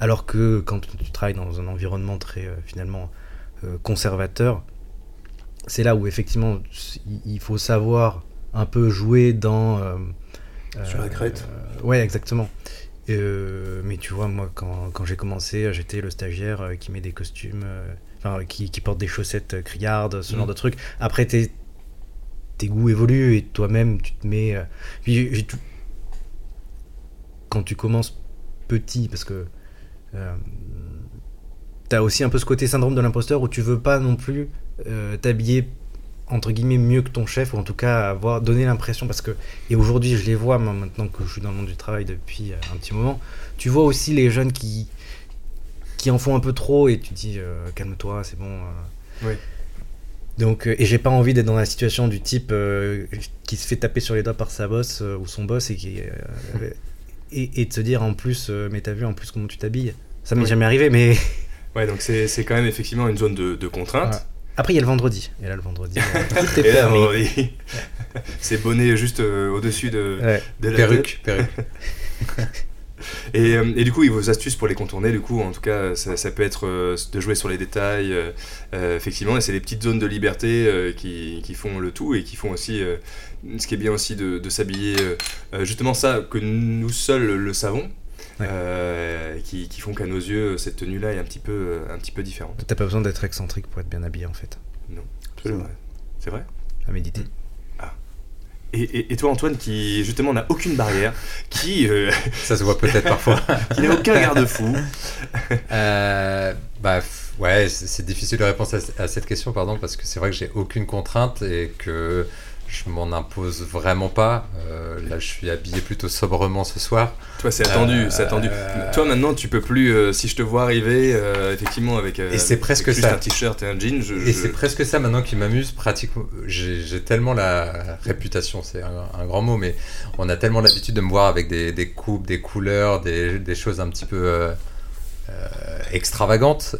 Alors que quand tu travailles dans un environnement très euh, finalement euh, conservateur, c'est là où effectivement il- faut savoir un peu jouer dans. euh, Sur la crête. euh, ouais, exactement. Euh, mais tu vois, moi, quand, quand j'ai commencé, j'étais le stagiaire euh, qui met des costumes, euh, enfin, qui, qui porte des chaussettes euh, criardes, ce Mm. genre de trucs. Après, tes, tes goûts évoluent et toi-même, tu te mets. euh, Puis, quand tu commences petit, parce que euh, t'as aussi un peu ce côté syndrome de l'imposteur où tu veux pas non plus euh, t'habiller entre guillemets mieux que ton chef ou en tout cas avoir l'impression parce que et aujourd'hui je les vois maintenant que je suis dans le monde du travail depuis euh, un petit moment tu vois aussi les jeunes qui qui en font un peu trop et tu dis calme-toi c'est bon. Oui. Donc euh, et j'ai pas envie d'être dans la situation du type euh, qui se fait taper sur les doigts par sa boss euh, ou son boss et qui euh, et, et de se dire en plus euh, mais t'as vu en plus comment tu t'habilles ça m'est Oui. jamais arrivé mais Ouais, donc c'est c'est quand même effectivement une zone de, de contrainte. Ouais. après il y a le vendredi et là le vendredi (laughs) tout est Et là, permis. vendredi, (laughs) c'est bonnet juste euh, au-dessus de, Ouais. de la Perruque, perruque. (laughs) Et, euh, et du coup, et vos astuces pour les contourner, du coup, en tout cas, ça, ça peut être euh, de jouer sur les détails, euh, effectivement, et c'est les petites zones de liberté euh, qui, qui font le tout et qui font aussi, euh, ce qui est bien aussi de, de s'habiller, euh, justement ça, que nous seuls le savons, Ouais. euh, qui, qui font qu'à nos yeux, cette tenue-là est un petit peu, un petit peu différente. T'as pas besoin d'être excentrique pour être bien habillé en fait. Non, c'est Absolument. vrai. C'est vrai À méditer. Et, et- et toi, Antoine, qui justement n'a aucune barrière, qui, euh, Ça se voit peut-être parfois. (laughs) qui n'a aucun garde-fou, Euh, bah ouais, c'est c'est difficile de répondre à, à cette question, pardon, parce que c'est vrai que j'ai aucune contrainte et que je m'en impose vraiment pas. Euh, là, je suis habillé plutôt sobrement ce soir. Toi, c'est attendu, Euh, c'est attendu. euh, Toi, maintenant, tu peux plus, si je te vois arriver, effectivement, avec, Et c'est presque juste ça. un t-shirt et un jean, je, Et je- c'est presque ça maintenant qui m'amuse. Pratiquement, j'ai tellement la réputation, c'est un, un grand mot, mais on a tellement l'habitude de me voir avec des, des coupes, des couleurs, des, des choses un petit peu extravagantes,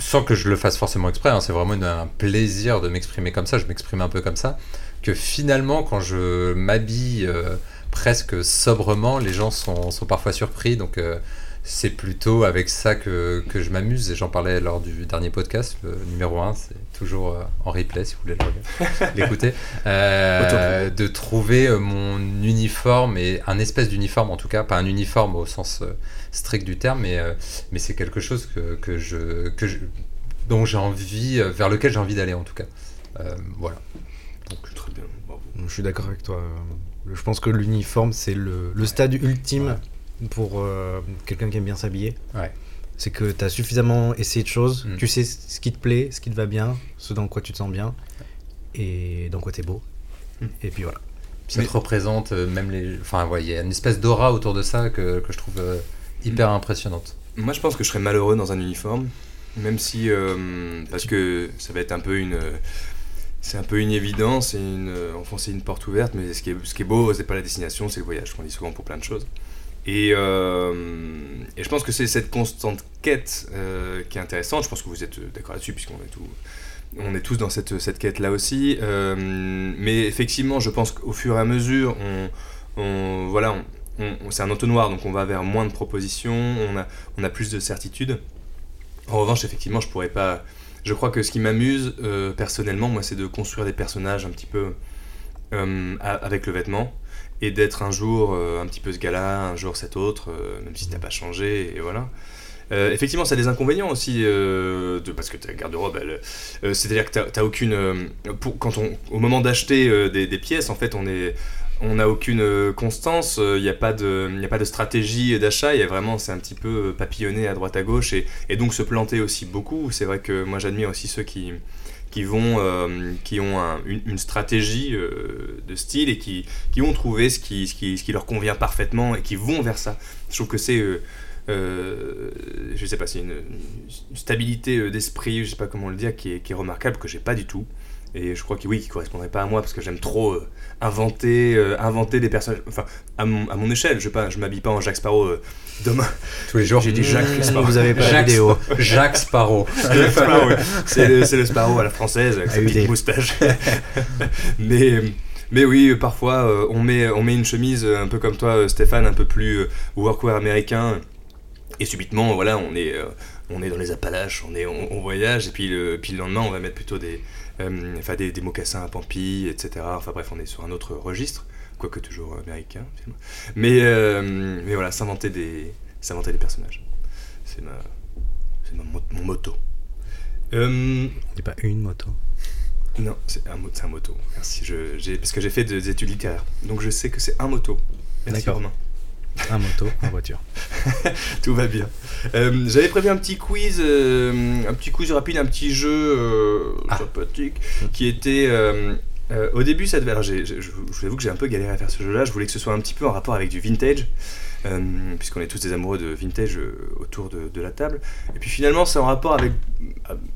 sans que je le fasse forcément exprès. hein. c'est vraiment un plaisir de m'exprimer comme ça. Je m'exprime un peu comme ça. Que finalement, quand je m'habille euh, presque sobrement, les gens sont, sont parfois surpris. Donc euh, c'est plutôt avec ça que, que je m'amuse et j'en parlais lors du dernier podcast, le numéro 1, c'est toujours euh, en replay si vous voulez (laughs) l'écouter, euh, de trouver euh, mon uniforme et un espèce d'uniforme en tout cas, pas un uniforme au sens strict du terme, mais, mais c'est quelque chose que, que je, que je dont j'ai envie, vers lequel j'ai envie d'aller en tout cas. Euh, voilà. Très bien, bravo. Je suis d'accord avec toi. Je pense que l'uniforme, c'est le, le stade ultime pour euh, quelqu'un qui aime bien s'habiller. Ouais. C'est que tu as suffisamment essayé de choses, Mm. tu sais ce qui te plaît, ce qui te va bien, ce dans quoi tu te sens bien, et dans quoi tu es beau. Mm. Et puis voilà. Ça Mais- te représente euh, même les. Enfin, ouais, il y a une espèce d'aura autour de ça que, que je trouve euh, hyper impressionnante. Moi, je pense que je serais malheureux dans un uniforme, même si. euh, parce que ça va être un peu une. C'est un peu une évidence, et une, enfoncer une porte ouverte, mais ce qui est, ce qui est beau, c'est pas la destination, c'est le voyage, qu'on dit souvent pour plein de choses. Et, euh, et je pense que c'est cette constante quête euh, qui est intéressante. Je pense que vous êtes d'accord là-dessus, puisqu'on est, tous dans cette, quête-là aussi. Euh, mais effectivement, je pense qu'au fur et à mesure, voilà, c'est un entonnoir, donc on va vers moins de propositions, on a, plus de certitudes. En revanche, effectivement, je pourrais pas. Je crois que ce qui m'amuse euh, personnellement, moi, c'est de construire des personnages un petit peu euh, avec le vêtement et d'être un jour euh, un petit peu ce gars-là, un jour cet autre, euh, même si t'as pas changé, et voilà. Effectivement, ça a des inconvénients aussi, de, parce que ta garde-robe, c'est-à-dire que t'as aucune, quand on, au moment d'acheter des, pièces, en fait, on est, on n'a aucune constance, il n'y a pas de, a pas de stratégie d'achat, il y a vraiment, c'est un petit peu papillonner à droite à gauche et donc se planter aussi beaucoup. C'est vrai que moi j'admire aussi ceux qui, qui vont, euh, qui ont un- une, stratégie euh, de style et qui, qui ont trouvé ce qui, ce, qui, ce qui leur convient parfaitement et qui vont vers ça. Je trouve que c'est, euh, je sais pas, c'est une, une stabilité d'esprit, je sais pas comment le dire, qui est, qui est remarquable que j'ai pas du tout. Et je crois que oui, qui correspondrait pas à moi parce que j'aime trop euh, inventer, euh, inventer des personnages. Enfin, à mon, à mon échelle, je, vais pas, je m'habille pas en Jacques Sparrow euh, demain. Tous les jours. J'ai dit Jacques Mmh, Sparrow. vous avez pas la Jacques, vidéo. Jacques Sparrow. (laughs) Jacques Sparrow, oui. C'est le, c'est le Sparrow à la française avec sa petite moustache. (laughs) mais, mais oui, parfois euh, on, met, on met une chemise un peu comme toi, Stéphane, un peu plus euh, workwear américain. Et subitement, voilà, on est, euh, on est dans les Appalaches, on, est, on, on voyage, et puis le, puis le lendemain, on va mettre plutôt des, enfin, des, des mocassins à Pampi, etc. Enfin bref, on est sur un autre registre, quoique toujours américain. Mais, euh, mais voilà, s'inventer des, s'inventer des personnages. C'est ma, c'est ma mo- mon motto. Euh, C'est pas une moto. non, c'est un, moto. Merci. Je, j'ai, parce que j'ai fait des études littéraires. Donc je sais que c'est un moto. Merci D'accord. Romain. Un moto, en voiture. (laughs) Tout va bien. Euh, j'avais prévu un petit quiz, euh, un petit quiz rapide, un petit jeu euh, Ah. sympathique qui était. euh, euh, au début, ça devait. Alors, je, je vous avoue que j'ai un peu galéré à faire ce jeu-là. Je voulais que ce soit un petit peu en rapport avec du vintage, euh, puisqu'on est tous des amoureux de vintage euh, autour de, de la table. Et puis finalement, c'est en rapport avec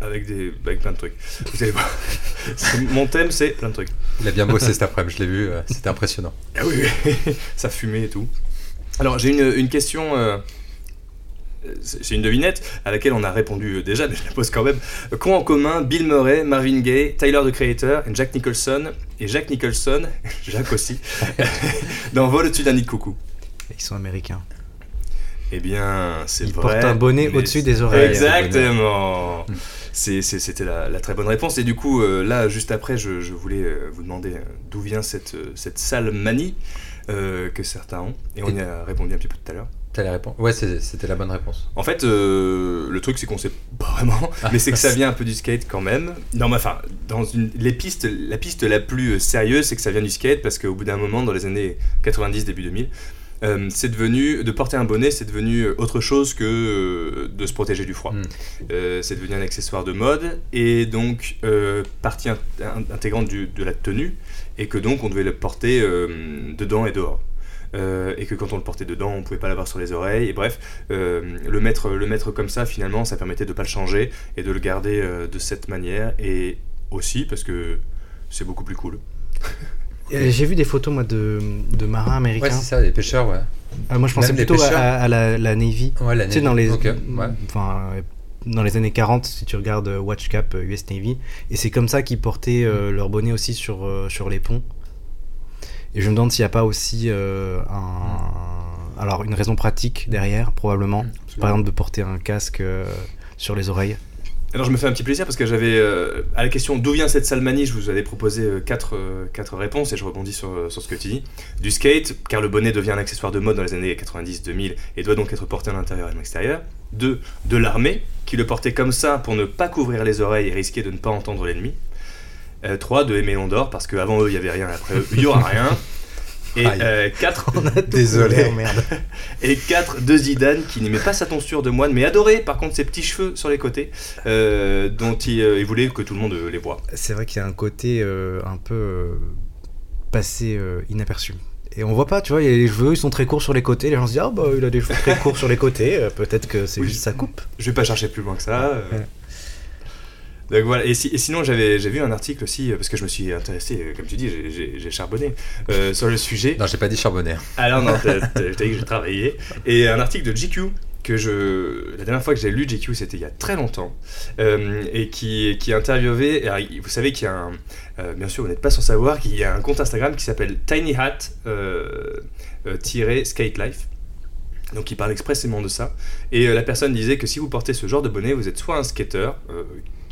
avec des avec plein de trucs. Vous allez voir. (laughs) Mon thème, c'est plein de trucs. Il a bien bossé cet après-midi, je l'ai vu, euh, c'était impressionnant. Ah oui, oui. (laughs) ça fumait et tout. Alors j'ai une, une question, euh, c'est une devinette à laquelle on a répondu euh, déjà, mais (laughs) je la pose quand même. Qu'ont en commun Bill Murray, Marvin Gaye, Tyler the Creator, et Jack Nicholson, et Jack Nicholson, (laughs) Jacques aussi, (laughs) dans Vol au-dessus d'un nid de coucou? Ils sont américains. Eh bien, c'est Ils vrai. portent un bonnet mais au-dessus des oreilles. Exactement. C'est- C'était la, la très bonne réponse. Et du coup, euh, là, juste après, je, je voulais vous demander d'où vient cette, cette sale manie euh, que certains ont. Et on y a répondu un petit peu tout à l'heure. T'as la réponse Ouais, c'était la bonne réponse. En fait, euh, le truc, c'est qu'on sait (laughs) pas vraiment, mais c'est que ça vient un peu du skate quand même. Non, mais enfin, dans une, les pistes, la piste la plus euh, sérieuse, c'est que ça vient du skate parce qu'au bout d'un moment, dans les années 90, début 2000, euh, c'est devenu, de porter un bonnet, c'est devenu autre chose que euh, de se protéger du froid. Mm. Euh, c'est devenu un accessoire de mode et donc partie int- in- intégrante du- de la tenue et que donc on devait le porter euh, dedans et dehors. Euh, et que quand on le portait dedans, on pouvait pas l'avoir sur les oreilles. Et bref, euh, le, mettre, le mettre comme ça, finalement, ça permettait de pas le changer et de le garder euh, de cette manière. Et aussi parce que c'est beaucoup plus cool. (laughs) J'ai vu des photos, moi, de, de marins Ouais, américains. c'est ça, les pêcheurs, ouais. Ah, moi, je pensais Même plutôt à, la, la Navy. Ouais, la Tu sais, Navy. dans les, Ok, ouais. enfin, euh, dans les années 40, si tu regardes euh, Watch Cap, euh, US Navy, et c'est comme ça qu'ils portaient euh, Mm. leur bonnet aussi sur, euh, sur les ponts. Et je me demande s'il n'y a pas aussi euh, un, alors une raison pratique derrière, probablement. Par exemple, de porter un casque euh, sur les oreilles. Alors je me fais un petit plaisir parce que j'avais euh, à la question d'où vient cette salmanie, je vous avais proposé euh, quatre, euh, quatre réponses et je rebondis sur, euh, sur ce que tu dis. Du skate, car le bonnet devient un accessoire de mode dans les années 90-2000 et doit donc être porté à l'intérieur et à l'extérieur. Deux, de l'armée, qui le portait comme ça pour ne pas couvrir les oreilles et risquer de ne pas entendre l'ennemi. Euh, trois, de Aimé Londor, parce qu'avant eux il n'y avait rien, après eux il n'y aura rien. Et Aïe. euh, quatre, (laughs) Désolé, merde. (laughs) et 4 de Zidane qui n'aimait pas sa tonsure de moine mais adorait par contre ses petits cheveux sur les côtés euh, dont il, euh, il voulait que tout le monde euh, les voit. C'est vrai qu'il y a un côté un peu passé inaperçu. Et on voit pas, tu vois, il y a les cheveux, ils sont très courts sur les côtés. Les gens se disent, ah bah il a des cheveux très courts sur les côtés, peut-être que c'est Oui. juste sa coupe. Je vais pas chercher plus loin que ça. Ouais. Donc voilà, et, si- et sinon j'avais vu un article aussi, euh, parce que je me suis intéressé, euh, comme tu dis, j'ai- charbonné euh, sur le sujet. Non, j'ai pas dit charbonner. Alors non, (laughs) je t'ai dit que j'ai travaillé. Et un article de GQ que je la dernière fois que j'ai lu GQ c'était il y a très longtemps euh, et qui qui interviewait il- vous savez qu'il y a un euh, bien sûr vous n'êtes pas sans savoir qu'il y a un compte Instagram qui s'appelle Tiny Hat euh, Skate Life donc il parle expressément de ça et la personne disait que si vous portez ce genre de bonnet vous êtes soit un skater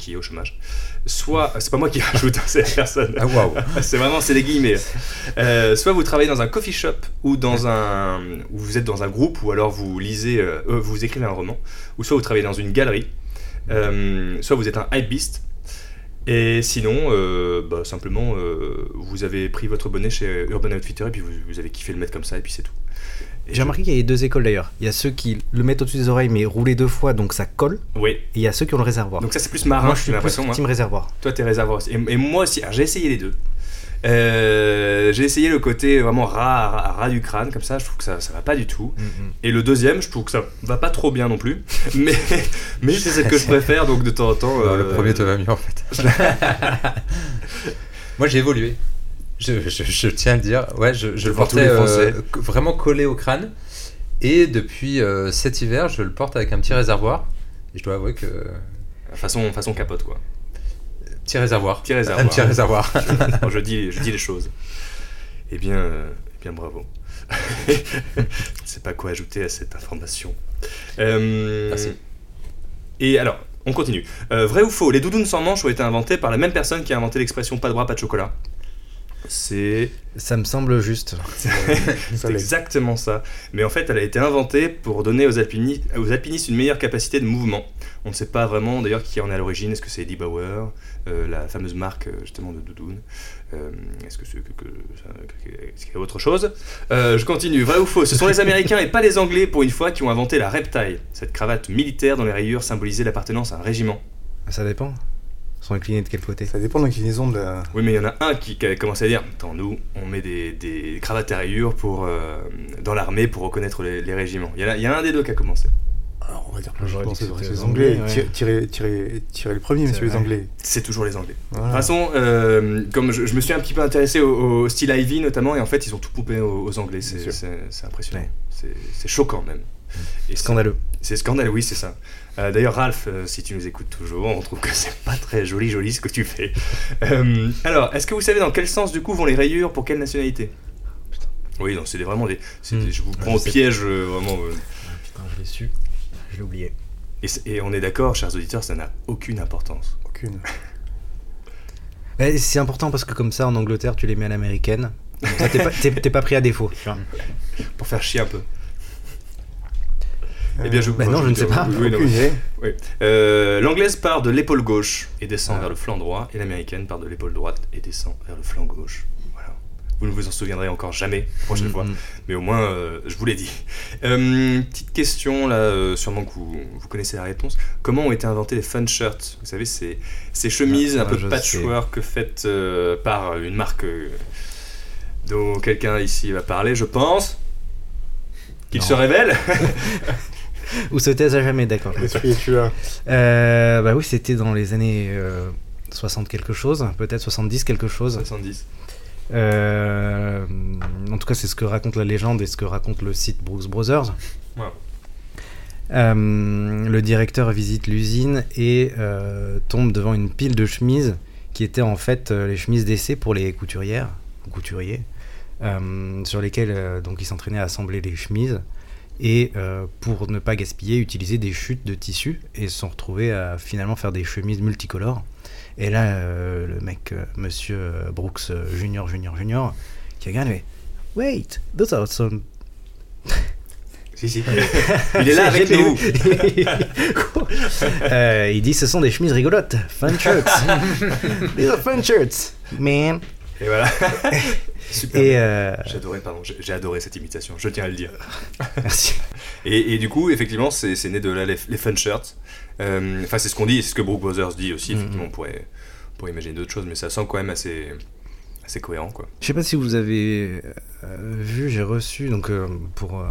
qui est au chômage soit c'est pas moi qui (laughs) rajoute c'est la personne Ah waouh. (laughs) c'est vraiment c'est les guillemets. Euh, soit vous travaillez dans un coffee shop ou dans un ou vous êtes dans un groupe ou alors vous lisez euh, euh, vous écrivez un roman ou soit vous travaillez dans une galerie euh, soit vous êtes un hypebeast et sinon bah, simplement vous avez pris votre bonnet chez Urban Outfitter et puis vous, vous avez kiffé le mettre comme ça et puis c'est tout. J'ai remarqué qu'il y a deux écoles d'ailleurs. Il y a ceux qui le mettent au-dessus des oreilles mais roulé deux fois donc ça colle. Oui. Et il y a ceux qui ont le réservoir. Donc ça c'est plus marin moi je j'ai suis plus l'impression. moi. team réservoir. Toi, t'es réservoir aussi. Et, et moi aussi. J'ai essayé les deux. Euh, j'ai essayé le côté vraiment ras, ras, ras du crâne, comme ça, je trouve que ça, ça va pas du tout. Et le deuxième, je trouve que ça va pas trop bien non plus. (laughs) Mais, mais c'est celle que je préfère, donc de temps en temps. Non, euh, Le premier te va mieux en fait. (laughs) Moi j'ai évolué. Je, je- je tiens à le dire. Ouais, je, je le portais les Français. euh, vraiment collé au crâne. Et depuis euh, cet hiver, je le porte avec un petit réservoir. Et je dois avouer que. Façon, façon capote, quoi. Petit réservoir. Petit réservoir. Un petit réservoir. (laughs) Je, dis, je dis les choses. Eh bien, euh, eh bien bravo. je ne sais pas quoi ajouter à cette information. Euh, Merci. Et alors, on continue. Euh, vrai ou faux, les doudounes sans manches ont été inventées par la même personne qui a inventé l'expression pas de bras, pas de chocolat? C'est Ça me semble juste. (laughs) c'est exactement ça. Mais en fait, elle a été inventée pour donner aux, alpini- aux alpinistes une meilleure capacité de mouvement. On ne sait pas vraiment d'ailleurs qui en est à l'origine. Est-ce que c'est Eddie Bauer, euh, la fameuse marque euh, justement de doudoune Euh, Est-ce que c'est qu'il y a autre chose? Euh, Je continue. Vrai ou faux? Ce sont les Américains et pas les Anglais pour une fois qui ont inventé la reptile, cette cravate militaire dont les rayures symbolisaient l'appartenance à un régiment. Ça dépend. Ils sont inclinés de quel côté Ça dépend de l'inclinaison de la. Oui, mais il y en a un qui, qui a commencé à dire Attends, nous, on met des, des cravates à rayures pour, euh, dans l'armée pour reconnaître les, les régiments. Il y, en a, il y en a un des deux qui a commencé. Alors, on va dire que je pense que c'est les les Anglais. Anglais, Tirez- Tirez, tirez, tirez le premier, messieurs les. Anglais. C'est toujours les Anglais. Voilà. De toute façon, euh, comme je, je me suis un petit peu intéressé au, au style Ivy notamment, et en fait, ils ont tout poupé aux, aux Anglais. C'est impressionnant. Ouais. C'est choquant même. Et Scandaleux. C'est scandaleux, oui, c'est ça. Euh, D'ailleurs, Ralph, euh, si tu nous écoutes toujours, on trouve que c'est pas très joli, joli ce que tu fais. (laughs) Euh, alors, est-ce que vous savez dans quel sens du coup vont les rayures pour quelle nationalité? Oui, non, c'est vraiment des. Hmm. Je vous Ouais, prends au piège, vraiment. euh, Putain, je l'ai su. Je l'ai oublié. et, on est d'accord, chers auditeurs, ça n'a aucune importance. Aucune. (laughs) C'est important parce que comme ça, en Angleterre, tu les mets à l'américaine. T'es pas, pas pris à défaut. (laughs) Pour faire chier un peu. Eh bien, je, bah non, je ne sais pas. Oui. Euh, L'anglaise part de l'épaule gauche et descend Ah. vers le flanc droit, et l'américaine part de l'épaule droite et descend vers le flanc gauche. Voilà. Vous ne vous en souviendrez encore jamais la prochaine fois. Mm, mm. Mais au moins, euh, je vous l'ai dit. Euh, petite question, là, euh, sûrement que vous, vous connaissez la réponse. Comment ont été inventés les fun shirts? Vous savez, ces, ces chemises Ah, un peu je patchwork faites par une marque dont quelqu'un ici va parler, je pense. Qu'il se révèle (laughs) Ou se taise à jamais, d'accord. Euh, bah oui, c'était dans les années euh, 60 quelque chose, peut-être 70 quelque chose. 70. Euh, en tout cas, c'est ce que raconte la légende et ce que raconte le site Brooks Brothers. Wow. Euh, le directeur visite l'usine et euh, tombe devant une pile de chemises qui étaient en fait euh, les chemises d'essai pour les couturières, ou couturiers, sur lesquelles donc il s'entraînait à assembler les chemises. Et euh, pour ne pas gaspiller, utiliser des chutes de tissu et se sont retrouvés à finalement faire des chemises multicolores. Et là, euh, le mec, euh, monsieur Brooks Junior, Junior, Junior, qui regarde, il fait Wait, those are some (laughs) Si, si. (laughs) Il est là avec nous. (laughs) il dit ce sont des chemises rigolotes, fun shirts. These are fun shirts, man. Et voilà. Super. Et euh, J'ai adoré, pardon, j'ai j'ai adoré cette imitation, je tiens à le dire. (laughs) merci. Et, et du coup, effectivement, c'est né de là les, les fun shirts. Euh, Enfin, c'est ce qu'on dit, c'est ce que Brooke Brothers dit aussi. Mhm. Effectivement, on pourrait, on pourrait imaginer d'autres choses, mais ça semble quand même assez, assez cohérent, quoi. Je sais pas si vous avez euh, vu, j'ai reçu, donc euh, pour euh,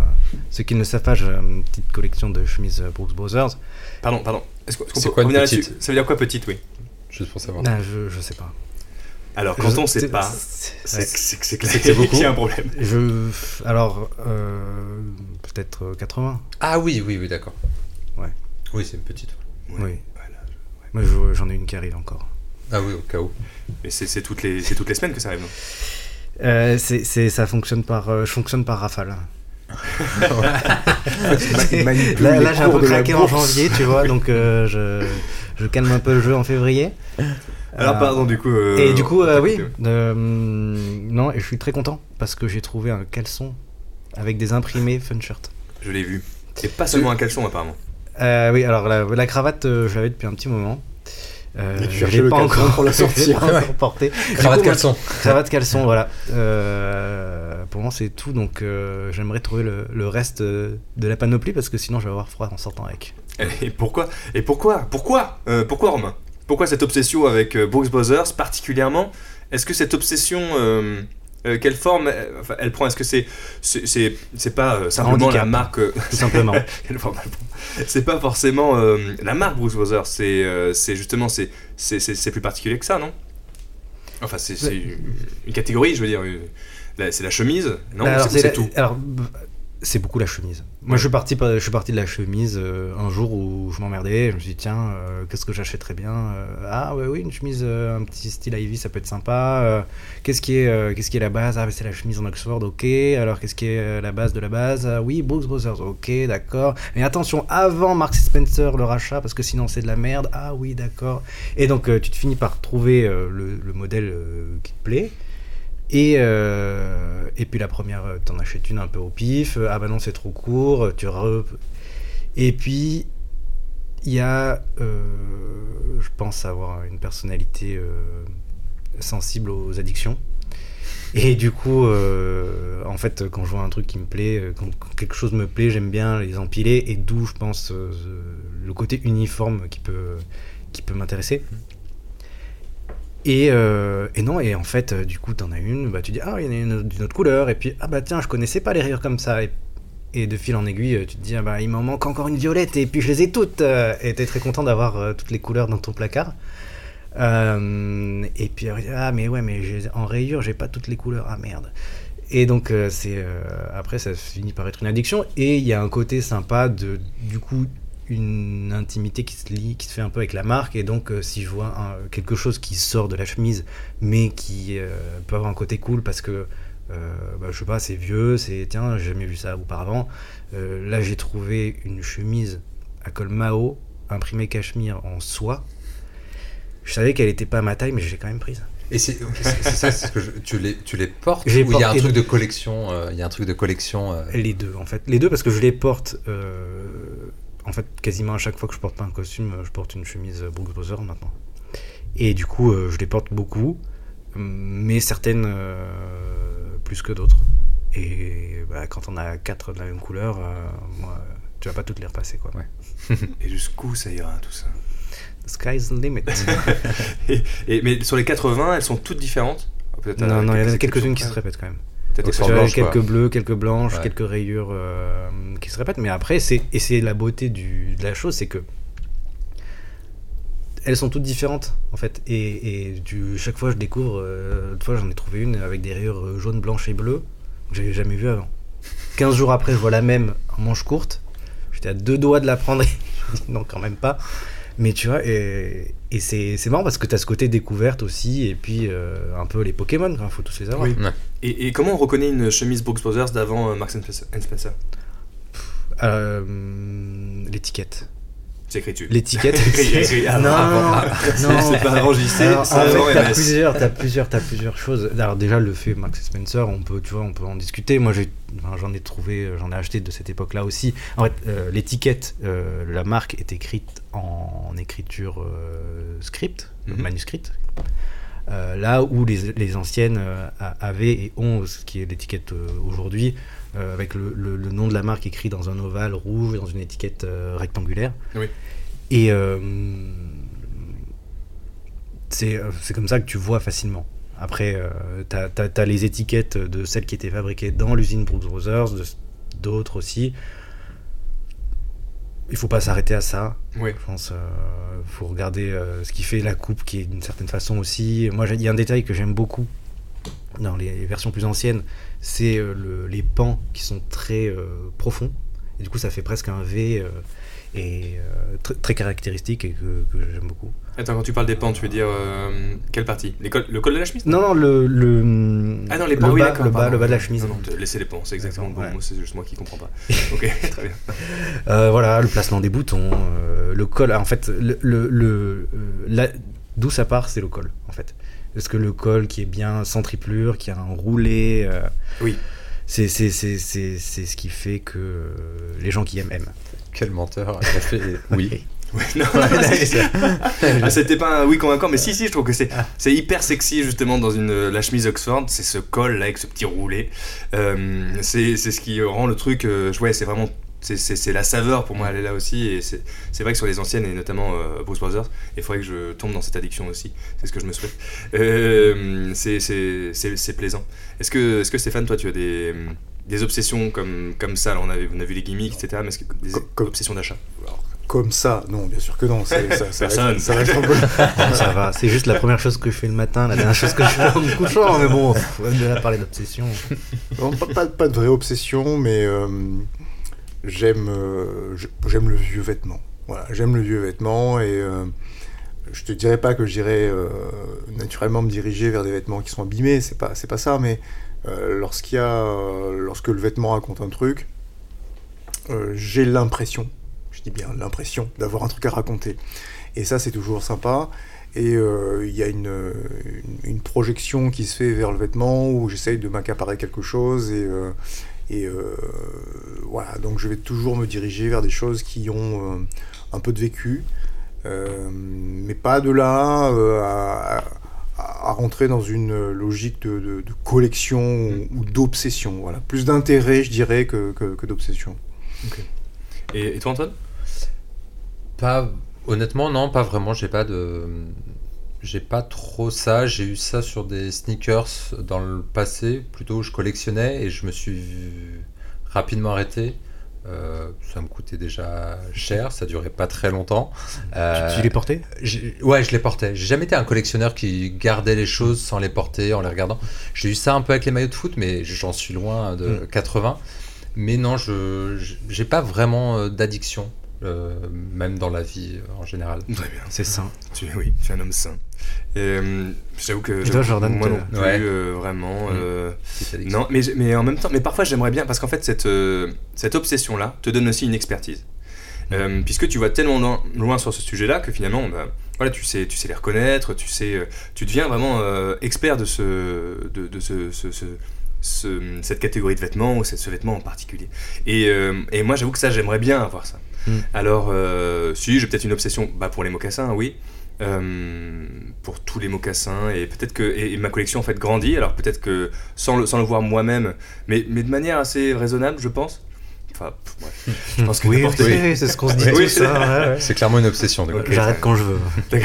ceux qui ne le savent pas, j'ai une petite collection de chemises Brooks Brothers. Pardon, pardon. Est-ce qu'on peut quoi revenir là-dessus Ça veut dire quoi petite, oui Juste pour savoir. Ah, je, je sais pas. Alors, quand Je- on sait c'est- pas, c'est- que c'est beaucoup. (laughs) y a un problème. Je, alors, euh, peut-être euh, 80. Ah oui, oui, oui, d'accord. Ouais. Oui, c'est une petite. Oui. Voilà. Moi, je- j'en ai une qui arrive encore. Ah oui, au cas où. Mais c'est c'est toutes, les- c'est toutes les semaines que ça arrive, non? Euh, c'est, c'est- ça fonctionne par, euh, je fonctionne par rafale. (laughs) (laughs) Là, là, j'ai un peu craqué en janvier, tu vois, donc euh, je, je calme un peu le jeu en février. Alors, Euh, pardon, du coup. euh, Et du coup, euh, oui, euh, non, et je suis très content parce que j'ai trouvé un caleçon avec des imprimés fun shirt. Je l'ai vu. Et pas seulement un caleçon, apparemment. Euh, oui, alors la, la cravate, euh, je l'avais depuis un petit moment. Euh, Et tu je l'ai pas encore pour la l'ai (laughs) pas encore porté. Cravate caleçon. Cravate caleçon, voilà. (laughs) Euh, pour moi, c'est tout. Donc, euh, j'aimerais trouver le, le reste de la panoplie parce que sinon, je vais avoir froid en sortant avec. Et pourquoi? Et pourquoi? Pourquoi? Euh, Pourquoi, Romain? Pourquoi cette obsession avec euh, Brooks Brothers, particulièrement? Est-ce que cette obsession. euh, euh, quelle forme euh, enfin, elle prend Est-ce que c'est c'est c'est pas euh, simplement handicap. la marque euh, Tout simplement. (laughs) quelle forme elle prend? C'est pas forcément la marque Brooks Brothers. C'est c'est justement c'est c'est c'est plus particulier que ça, non? Enfin, c'est c'est une- catégorie, je veux dire. une- la- C'est la chemise, non? Alors, C'est la- tout? Alors, c'est beaucoup la chemise. Moi, je suis parti, par- je suis parti de la chemise euh, un jour où je m'emmerdais. Je me suis dit, tiens, euh, qu'est-ce que j'achèterais bien Euh, Ah, ouais, oui, une chemise, un petit style Ivy, ça peut être sympa. Qu'est-ce qui est, qu'est-ce qui est la base Ah, c'est la chemise en Oxford, ok. Alors, qu'est-ce qui est la base de la base Ah, Oui, Brooks Brothers, ok, d'accord. Mais attention, avant Marks Spencer, le rachat, parce que sinon c'est de la merde. Ah, oui, d'accord. Et donc, tu te finis par trouver le, le modèle qui te plaît. Et, euh, et puis la première, euh, t'en achètes une un peu au pif. euh, Ah bah non, c'est trop court. Tu re... Et puis, il y a, je pense avoir une personnalité sensible aux addictions. Et du coup, en fait, quand je vois un truc qui me plaît, quand, quelque chose me plaît, j'aime bien les empiler. Et d'où, je pense, le côté uniforme qui peut, qui peut m'intéresser. Et, euh, et non, et en fait, euh, du coup, t'en as une, bah, tu dis, ah, il y en a une d'une autre couleur, et puis, ah bah tiens, je connaissais pas les rayures comme ça. Et, de fil en aiguille, euh, tu te dis, ah bah il m'en manque encore une violette, et puis je les ai toutes. et t'es très content d'avoir toutes les couleurs dans ton placard. Et puis, ah, mais ouais, mais en rayure, j'ai pas toutes les couleurs, ah merde. Et donc, c'est après, ça finit par être une addiction, et il y a un côté sympa de, du coup, une intimité qui se lie, qui se fait un peu avec la marque. Et donc, euh, si je vois un- quelque chose qui sort de la chemise, mais qui euh, peut avoir un côté cool parce que, euh, bah, je sais pas, c'est vieux, c'est tiens, j'ai jamais vu ça auparavant. Là, j'ai trouvé une chemise à col Mao, imprimée cachemire en soie. Je savais qu'elle était pas à ma taille, mais je l'ai quand même prise. Et c'est ça, ce que je- tu, les, tu les portes Je les ou il y a un truc de collection Il y a un truc de collection. Les deux, en fait. Les deux, parce que je les porte. Euh, en fait, quasiment à chaque fois que je porte pas un costume, euh, je porte une chemise Brooks Brothers maintenant. Et du coup, euh, je les porte beaucoup, mais certaines euh, plus que d'autres. Et bah, quand on a quatre de la même couleur, euh, moi, tu vas pas toutes les repasser, quoi. Ouais. Et jusqu'où ça ira, tout ça? The sky's the limit. (laughs) et, et- Mais sur les 80, elles sont toutes différentes? Non, euh, non, il y en a quelques quelques-unes qui se répètent quand même. Quelques quoi. bleus, quelques blanches, Ouais. quelques rayures euh, qui se répètent, mais après, c'est et c'est la beauté du, de la chose, c'est que elles sont toutes différentes en fait. Et, et du, chaque fois, je découvre. Euh, une fois, j'en ai trouvé une avec des rayures euh, jaunes, blanches et bleues que j'avais jamais vu avant. 15 jours après, je vois la même en manche courte. J'étais à deux doigts de la prendre. (laughs) Non, quand même pas. Mais tu vois, et, et c'est marrant parce que tu as ce côté découverte aussi, et puis euh, un peu les Pokémon, il faut tous les avoir. Oui. Et, et comment on reconnaît une chemise Brooks Brothers d'avant euh, Marks and Spencer- Euh, L'étiquette. C'est (laughs) écrit dessus. L'étiquette. Ah, non, ah, non, C'est pas enregistré, Alors, c'est en avant fait, t'as plusieurs, t'as plusieurs, t'as plusieurs choses. Alors déjà le fait Max Spencer, on peut, tu vois, on peut en discuter. Moi, j'en ai trouvé, j'en ai acheté de cette époque-là aussi. En fait, euh, l'étiquette, euh, la marque est écrite en, écriture euh, script, Mhm. manuscrite. Là où les, les anciennes avaient et ont ce qui est l'étiquette aujourd'hui, euh, avec le, le- le nom de la marque écrit dans un ovale rouge, dans une étiquette euh, rectangulaire. Oui. Et euh, c'est comme ça que tu vois facilement. Après, t'as as, les étiquettes de celles qui étaient fabriquées dans l'usine Brooks Brothers, d'autres aussi. Il faut pas s'arrêter à ça. Oui. Je pense faut regarder ce qui fait la coupe, qui est d'une certaine façon aussi. Moi, il y a un détail que j'aime beaucoup dans les versions plus anciennes, c'est euh, le- les pans qui sont très euh, profonds. Et du coup, ça fait presque un V euh, et euh, tr- très caractéristique et que, que j'aime beaucoup. Attends, quand tu parles des pans, tu veux dire quelle partie? Les col- Le col de la chemise? Non, non, le, le Ah non, les le pans, oui, bas, le bas, le bas de la chemise. Non, laissez les pans, c'est exactement le bon D'accord, ouais. mot, c'est juste moi qui comprends pas. (laughs) ok, très bien. Voilà, le placement des boutons, le col. En fait, le, le, le- la- d'où ça part, c'est le col, en fait. Parce que le col qui est bien sans triplure, qui a un roulé, euh, Oui. c'est c'est- c'est- c'est- c'est ce qui fait que euh, les gens qui aiment aiment. Quel menteur fait (laughs) oui. Ouais, (laughs) ah, c'était pas un oui convaincant, mais si, si, je trouve que c'est c'est hyper sexy justement dans une, la chemise Oxford, c'est ce col là avec ce petit roulé. Euh, c'est c'est ce qui rend le truc, euh, ouais, c'est vraiment. C'est- la saveur pour moi, elle est là aussi. Et c'est c'est vrai que sur les anciennes, et notamment euh, Bruce Brothers, il faudrait que je tombe dans cette addiction aussi. C'est ce que je me souhaite. Euh, c'est- c'est c'est- c'est plaisant. Est-ce que, est -ce que Stéphane, toi, tu as des, des obsessions comme, comme ça? Alors, on, avait, on a vu les gimmicks, etc. Mais est-ce que des Comme- obsessions d'achat? Comme ça, non, bien sûr que non. c'est- Ça, ça, Personne. reste, ça reste Bon, (laughs) ça va, c'est juste la première chose que je fais le matin, la dernière chose que je fais en me couchant. Mais bon, faut de là parler d'obsession. Pas, pas, pas de vraie obsession, mais euh, j'aime euh, j'aime le vieux vêtement. Voilà, j'aime le vieux vêtement et euh, je te dirais pas que j'irais euh, naturellement me diriger vers des vêtements qui sont abîmés, c'est pas c'est pas ça, mais lorsqu'il y a lorsque le vêtement raconte un truc, j'ai l'impression, je dis bien l'impression d'avoir un truc à raconter. Et ça c'est toujours sympa. Et il y a une, une, une projection qui se fait vers le vêtement où j'essaye de m'accaparer quelque chose et, et euh, voilà, donc je vais toujours me diriger vers des choses qui ont euh, un peu de vécu, euh, mais pas de là euh, à, à- rentrer dans une logique de, de- de collection ou, ou d'obsession. Voilà, plus d'intérêt, je dirais, que, que- que d'obsession. Et, et toi, Antoine? Pas honnêtement non, pas vraiment. J'ai pas de, j'ai pas trop ça. J'ai eu ça sur des sneakers dans le passé. Plutôt, je collectionnais et je me suis rapidement arrêté. Euh, ça me coûtait déjà cher, ça durait pas très longtemps. Euh, Tu, tu les portais? Ouais, je les portais. J'ai jamais été un collectionneur qui gardait les choses sans les porter, en les regardant. J'ai eu ça un peu avec les maillots de foot, mais j'en suis loin de Mm. 80. Mais non, je je- j'ai pas vraiment euh, d'addiction, euh, même dans la vie euh, en général. Très bien. C'est sain. Tu, oui, tu es un homme sain. Euh, J'avoue que. Et toi, Jordan, Moi non plus, Ouais. euh, vraiment. Mm. euh, addiction. non, mais, mais en même temps, mais parfois j'aimerais bien, parce qu'en fait, cette, euh, cette obsession-là te donne aussi une expertise. Euh, puisque tu vas tellement loin, loin sur ce sujet-là que finalement, bah, voilà, tu sais, tu sais les reconnaître, tu sais, tu deviens vraiment euh, expert de ce, de, de ce, ce- ce- ce- cette catégorie de vêtements ou cette- ce vêtement en particulier. Et, euh, et moi, j'avoue que ça, j'aimerais bien avoir ça. Mm. Alors, euh, si j'ai peut-être une obsession, bah, pour les mocassins, oui. Euh, pour tous les mocassins et peut-être que et, et ma collection en fait grandit alors peut-être que sans le, sans le voir moi-même mais, mais de manière assez raisonnable je pense enfin (laughs) je pense que Oui, c'est ce qu'on se dit (laughs) Oui, ouais, ouais. C'est clairement une obsession. de Ok. J'arrête quand je veux. (laughs)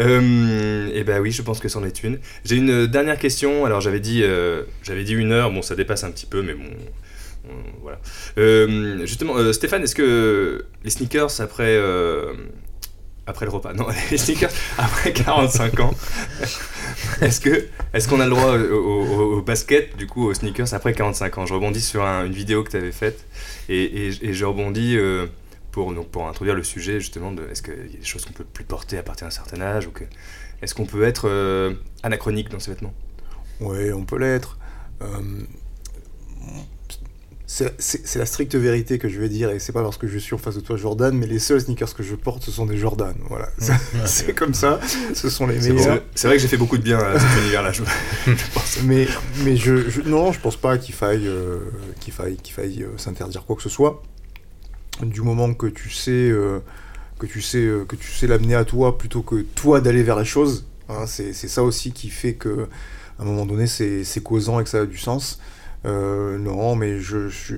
Euh, et ben oui, je pense que c'en est une. J'ai une dernière question. Alors j'avais dit, euh, j'avais dit une heure. Bon, ça dépasse un petit peu, mais bon, on- voilà. Euh, justement, euh, Stéphane, est-ce que les sneakers après euh, après le repas, non, (laughs) les sneakers après (laughs) 45 ans, est-ce que est-ce qu'on a le droit au, au- au basket, du coup, aux sneakers après 45 ans? Je rebondis sur un- une vidéo que tu avais faite et, et- et je rebondis. pour, donc, pour introduire le sujet justement de est-ce qu'il y a des choses qu'on peut plus porter à partir d'un certain âge ou que est-ce qu'on peut être anachronique dans ses vêtements? Oui, on peut l'être. Euh, c'est la stricte vérité que je vais dire, et c'est pas parce que je suis en face de toi, Jordan, mais les seuls sneakers que je porte, ce sont des Jordan. Voilà, c'est comme ça. Ce sont les meilleurs. c'est- c'est vrai que j'ai fait beaucoup de bien à cet univers-là, je, je pense. (laughs) Mais, mais je, je- non, je pense pas qu'il faille, euh, qu'il faille, qu'il faille euh, s'interdire quoi que ce soit. Du moment que tu sais, euh, que tu sais, euh, que tu sais l'amener à toi plutôt que toi d'aller vers la chose. hein, c'est ça aussi qui fait que, à un moment donné, c'est c'est causant et que ça a du sens. Euh, non, mais je, je-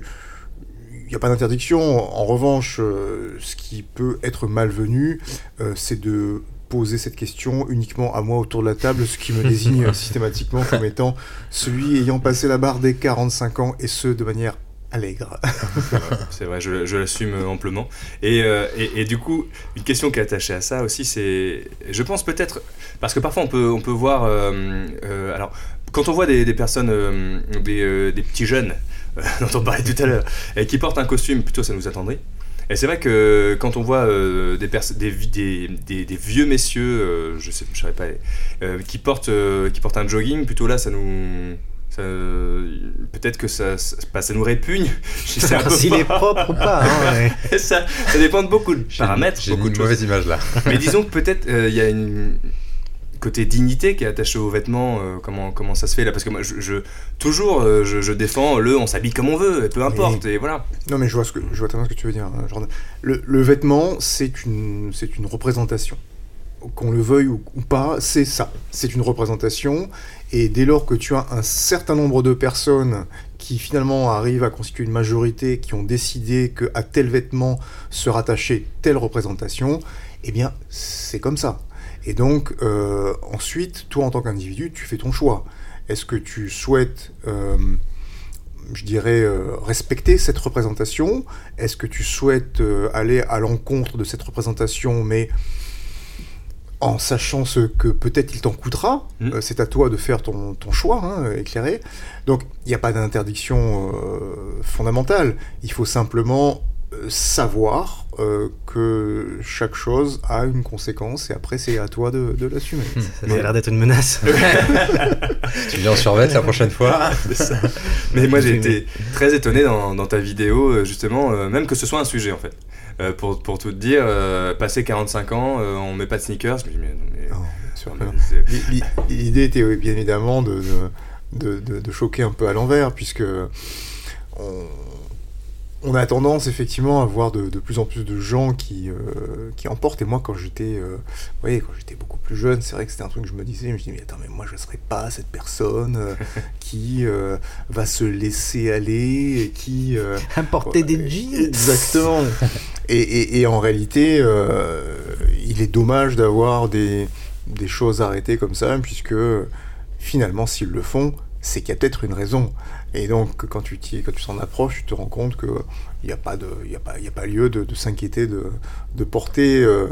il n'y a pas d'interdiction. En revanche, euh, ce qui peut être malvenu, euh, c'est de poser cette question uniquement à moi autour de la table, ce qui me (laughs) désigne systématiquement comme étant celui ayant passé la barre des 45 ans, et ce, de manière allègre. C'est vrai, je, je l'assume amplement. Et, euh, et, et du coup, une question qui est attachée à ça aussi, c'est. Je pense peut-être. Parce que parfois, on peut, on peut voir. euh, euh, alors, quand on voit des, des personnes, euh, des, euh, des petits jeunes, euh, (laughs) dont on parlait tout à l'heure, et qui portent un costume, plutôt ça nous attendrait. Et c'est vrai que quand on voit des, vieux messieurs, je sais, je savais pas, qui, portent, qui portent un jogging, plutôt là, ça nous. Peut-être que ça, ça, bah, ça nous répugne. (laughs) (laughs) S'il est propre ou pas. hein, ouais. ça, ça dépend de beaucoup de paramètres, J'ai beaucoup une de choses. mauvaise image là. Mais disons que peut-être euh, il y a une côté dignité qui est attaché aux vêtements. euh, comment comment ça se fait là Parce que moi, je, je- toujours, euh, je, je défends le, on s'habille comme on veut, peu importe. Et voilà. Non, mais je vois, ce que, je vois tellement ce que tu veux dire, hein, Jordan. Le, le vêtement, c'est une, c'est une représentation. Qu'on le veuille ou, ou pas, c'est ça. C'est une représentation. Et dès lors que tu as un certain nombre de personnes qui finalement arrivent à constituer une majorité, qui ont décidé qu'à tel vêtement se rattachait telle représentation, eh bien, c'est comme ça. Et donc, euh, ensuite, toi, en tant qu'individu, tu fais ton choix. Est-ce que tu souhaites, euh, je dirais, euh, respecter cette représentation? Est-ce que tu souhaites aller à l'encontre de cette représentation, mais en sachant ce que peut-être il t'en coûtera? Mm. Euh, C'est à toi de faire ton, ton choix hein, éclairé. Donc, il n'y a pas d'interdiction fondamentale. Il faut simplement savoir euh, que chaque chose a une conséquence et après c'est à toi de, de l'assumer. Ça a l'air d'être une menace. (laughs) Tu viens en survêt la prochaine fois. Mais moi, j'ai été très étonné dans, dans ta vidéo, euh, justement, euh, même que ce soit un sujet en fait. Euh, pour, pour tout te dire, euh, passé 45 ans, euh, on met pas de sneakers. Mais, mais- mais l'i- L'idée était oui, bien évidemment de, de, de- de- de choquer un peu à l'envers, puisque on, on a tendance effectivement à voir de, de plus en plus de gens qui, euh, qui emportent. Et moi, quand j'étais euh, voyez, quand j'étais beaucoup plus jeune, c'est vrai que c'était un truc que je me disais, je me dis, mais attends, mais moi, je ne serais pas cette personne euh, (laughs) qui va se laisser aller et qui... Importer des jeans. Exactement. (laughs) et, et- et en réalité, il est dommage d'avoir des, des choses arrêtées comme ça, puisque finalement, s'ils le font, c'est qu'il y a peut-être une raison. Et donc, quand tu t'y- quand tu s'en approches, tu te rends compte qu'il n'y a, pas de- il y a, pas- il y a pas lieu de, de s'inquiéter de, de porter euh,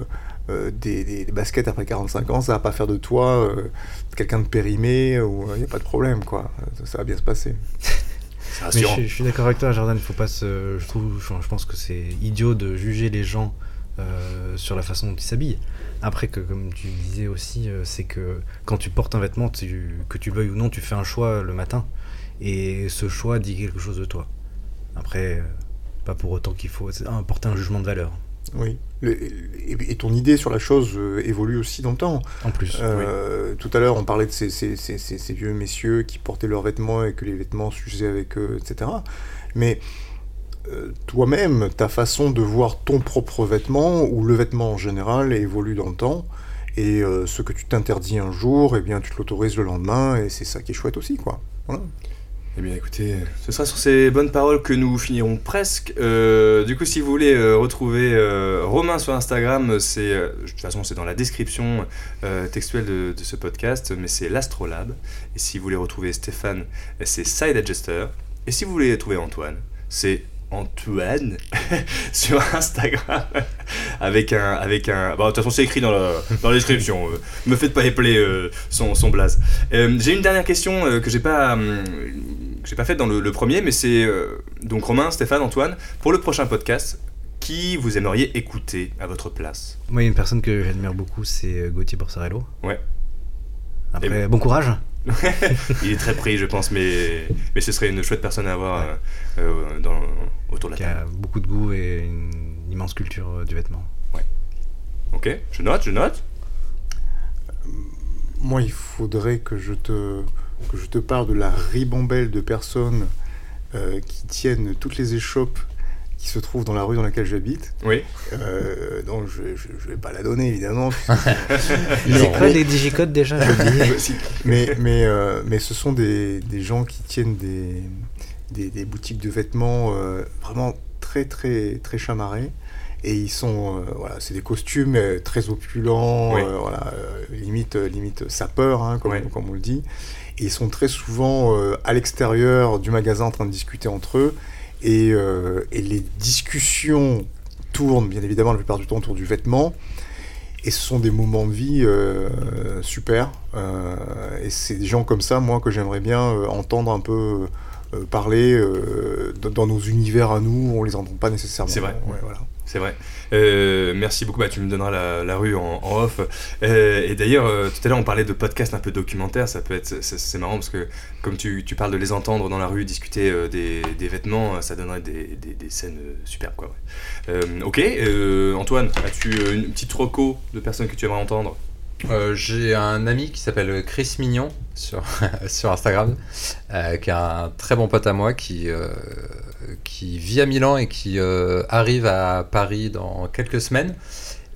euh, des, des- des baskets après 45 ans. Ça va pas faire de toi euh, quelqu'un de périmé, ou il n'y a pas de problème, quoi. Ça, ça va bien se passer. c'est Mais rassurant. je, je suis d'accord avec toi, Jordan. Il faut pas se. Je trouve, je pense que c'est idiot de juger les gens euh, sur la façon dont ils s'habillent. Après, que comme tu disais aussi, c'est que quand tu portes un vêtement, tu- que tu le veuilles ou non, tu fais un choix le matin, et ce choix dit quelque chose de toi. Après, euh, pas pour autant qu'il faut porter un jugement de valeur. Oui. Et, ton idée sur la chose euh, évolue aussi dans le temps. En plus. Euh, Tout à l'heure, on parlait de ces, ces- ces- ces- ces vieux messieurs qui portaient leurs vêtements et que les vêtements s'usaient avec eux, etc. Mais euh, toi-même, ta façon de voir ton propre vêtement ou le vêtement en général évolue dans le temps. Et euh, ce que tu t'interdis un jour, eh bien, tu te l'autorises le lendemain, et c'est ça qui est chouette aussi, quoi. Voilà. Eh bien écoutez, ce sera sur ces bonnes paroles que nous finirons presque. Euh, du coup, si vous voulez euh, retrouver euh, Romain sur Instagram, c'est euh, de toute façon c'est dans la description euh, textuelle de, ce podcast, mais c'est l'Astrolab. Et si vous voulez retrouver Stéphane, c'est Side Adjuster. Et si vous voulez trouver Antoine, c'est Antoine (laughs) sur Instagram (laughs) avec un avec un bon, de toute façon c'est écrit dans la, description euh, me faites pas épeler euh, son, son blaze Euh, j'ai une dernière question euh, que j'ai pas hum, que j'ai pas faite dans le, le premier mais c'est euh, donc Romain Stéphane Antoine pour le prochain podcast qui vous aimeriez écouter à votre place? Moi, il y a une personne que j'admire beaucoup, c'est euh, Gauthier Borsarello. Ouais. Après, Et- bon courage. (laughs) il est très pris, je pense, mais, mais ce serait une chouette personne à avoir euh, euh, dans, autour de la Qui table. a beaucoup de goût et une immense culture euh, du vêtement. Ok, je note, je note. Moi, il faudrait que je te, que je te parle de la ribambelle de personnes euh, qui tiennent toutes les échoppes qui se trouvent dans la rue dans laquelle j'habite. Oui. Euh, donc, je ne vais pas la donner, évidemment. (laughs) C'est quoi les digicodes déjà (laughs) mais, mais, euh, mais ce sont des, des gens qui tiennent des, des, des boutiques de vêtements euh, vraiment très, très, très chamarrés. Et ils sont, euh, voilà, c'est des costumes euh, très opulents, Oui. euh, voilà, limite, limite sapeur, hein, comme, Ouais. comme on le dit. Et ils sont très souvent à l'extérieur du magasin en train de discuter entre eux. Et, et les discussions tournent, bien évidemment, la plupart du temps autour du vêtement. Et ce sont des moments de vie super. Et c'est des gens comme ça, moi, que j'aimerais bien entendre un peu parler dans, nos univers à nous. On les entend pas nécessairement. C'est vrai. Ouais, voilà. C'est vrai. Euh, merci beaucoup. Bah, tu me donneras la, rue en, off. Euh, et d'ailleurs, euh, tout à l'heure, on parlait de podcasts un peu documentaires. Ça peut être, c'est, marrant parce que comme tu, parles de les entendre dans la rue discuter des, vêtements, ça donnerait des, scènes superbes, ok. Antoine, as-tu une petite reco de personnes que tu aimerais entendre? Euh, J'ai un ami qui s'appelle Chris Mignon sur, (laughs) sur Instagram, euh, qui est un très bon pote à moi, qui, euh, qui vit à Milan et qui arrive à Paris dans quelques semaines.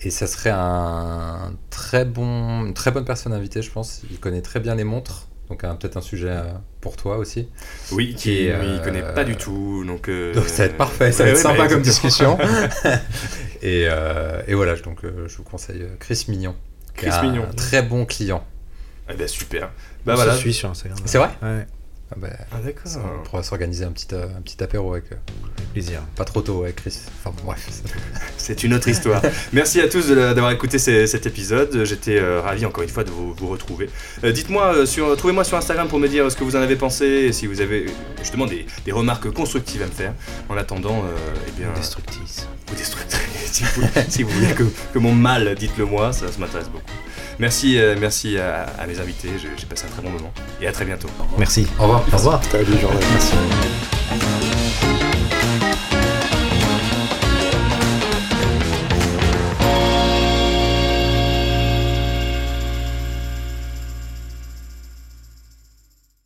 Et ça serait un très bon, une très bonne personne à inviter, je pense. Il connaît très bien les montres, donc peut-être un sujet pour toi aussi. Oui, qui ne euh, connaît pas du tout. Donc, euh, (laughs) Donc ça va être parfait, ça va ouais, être ouais, sympa bah, comme discussion. (laughs) et, euh, et voilà, donc je vous conseille Chris Mignon. Un. Très bon client. Eh ben, super. Bah On voilà. se suit sur Instagram. C'est vrai? Ouais, Ah bah, Ah, d'accord. ça, on pourra s'organiser un petit, euh, un petit apéro avec. euh, plaisir. pas trop tôt avec Chris. Enfin bon, bref. (laughs) C'est une autre histoire. Merci à tous d'avoir écouté ces- cet épisode. J'étais euh, ravi encore une fois de vous, vous retrouver. Euh, Dites-moi, sur, trouvez-moi sur Instagram pour me dire ce que vous en avez pensé, et si vous avez justement des, des remarques constructives à me faire. En attendant, euh, eh bien, Destructrice. ou destructrices. (laughs) si, vous, si vous voulez que, que mon mal, dites-le moi, ça, ça m'intéresse beaucoup. Merci, euh, merci à, à mes invités. J'ai j'ai passé un très bon moment et à très bientôt. Merci. Au revoir. Au revoir. Salut, Jordan. Merci.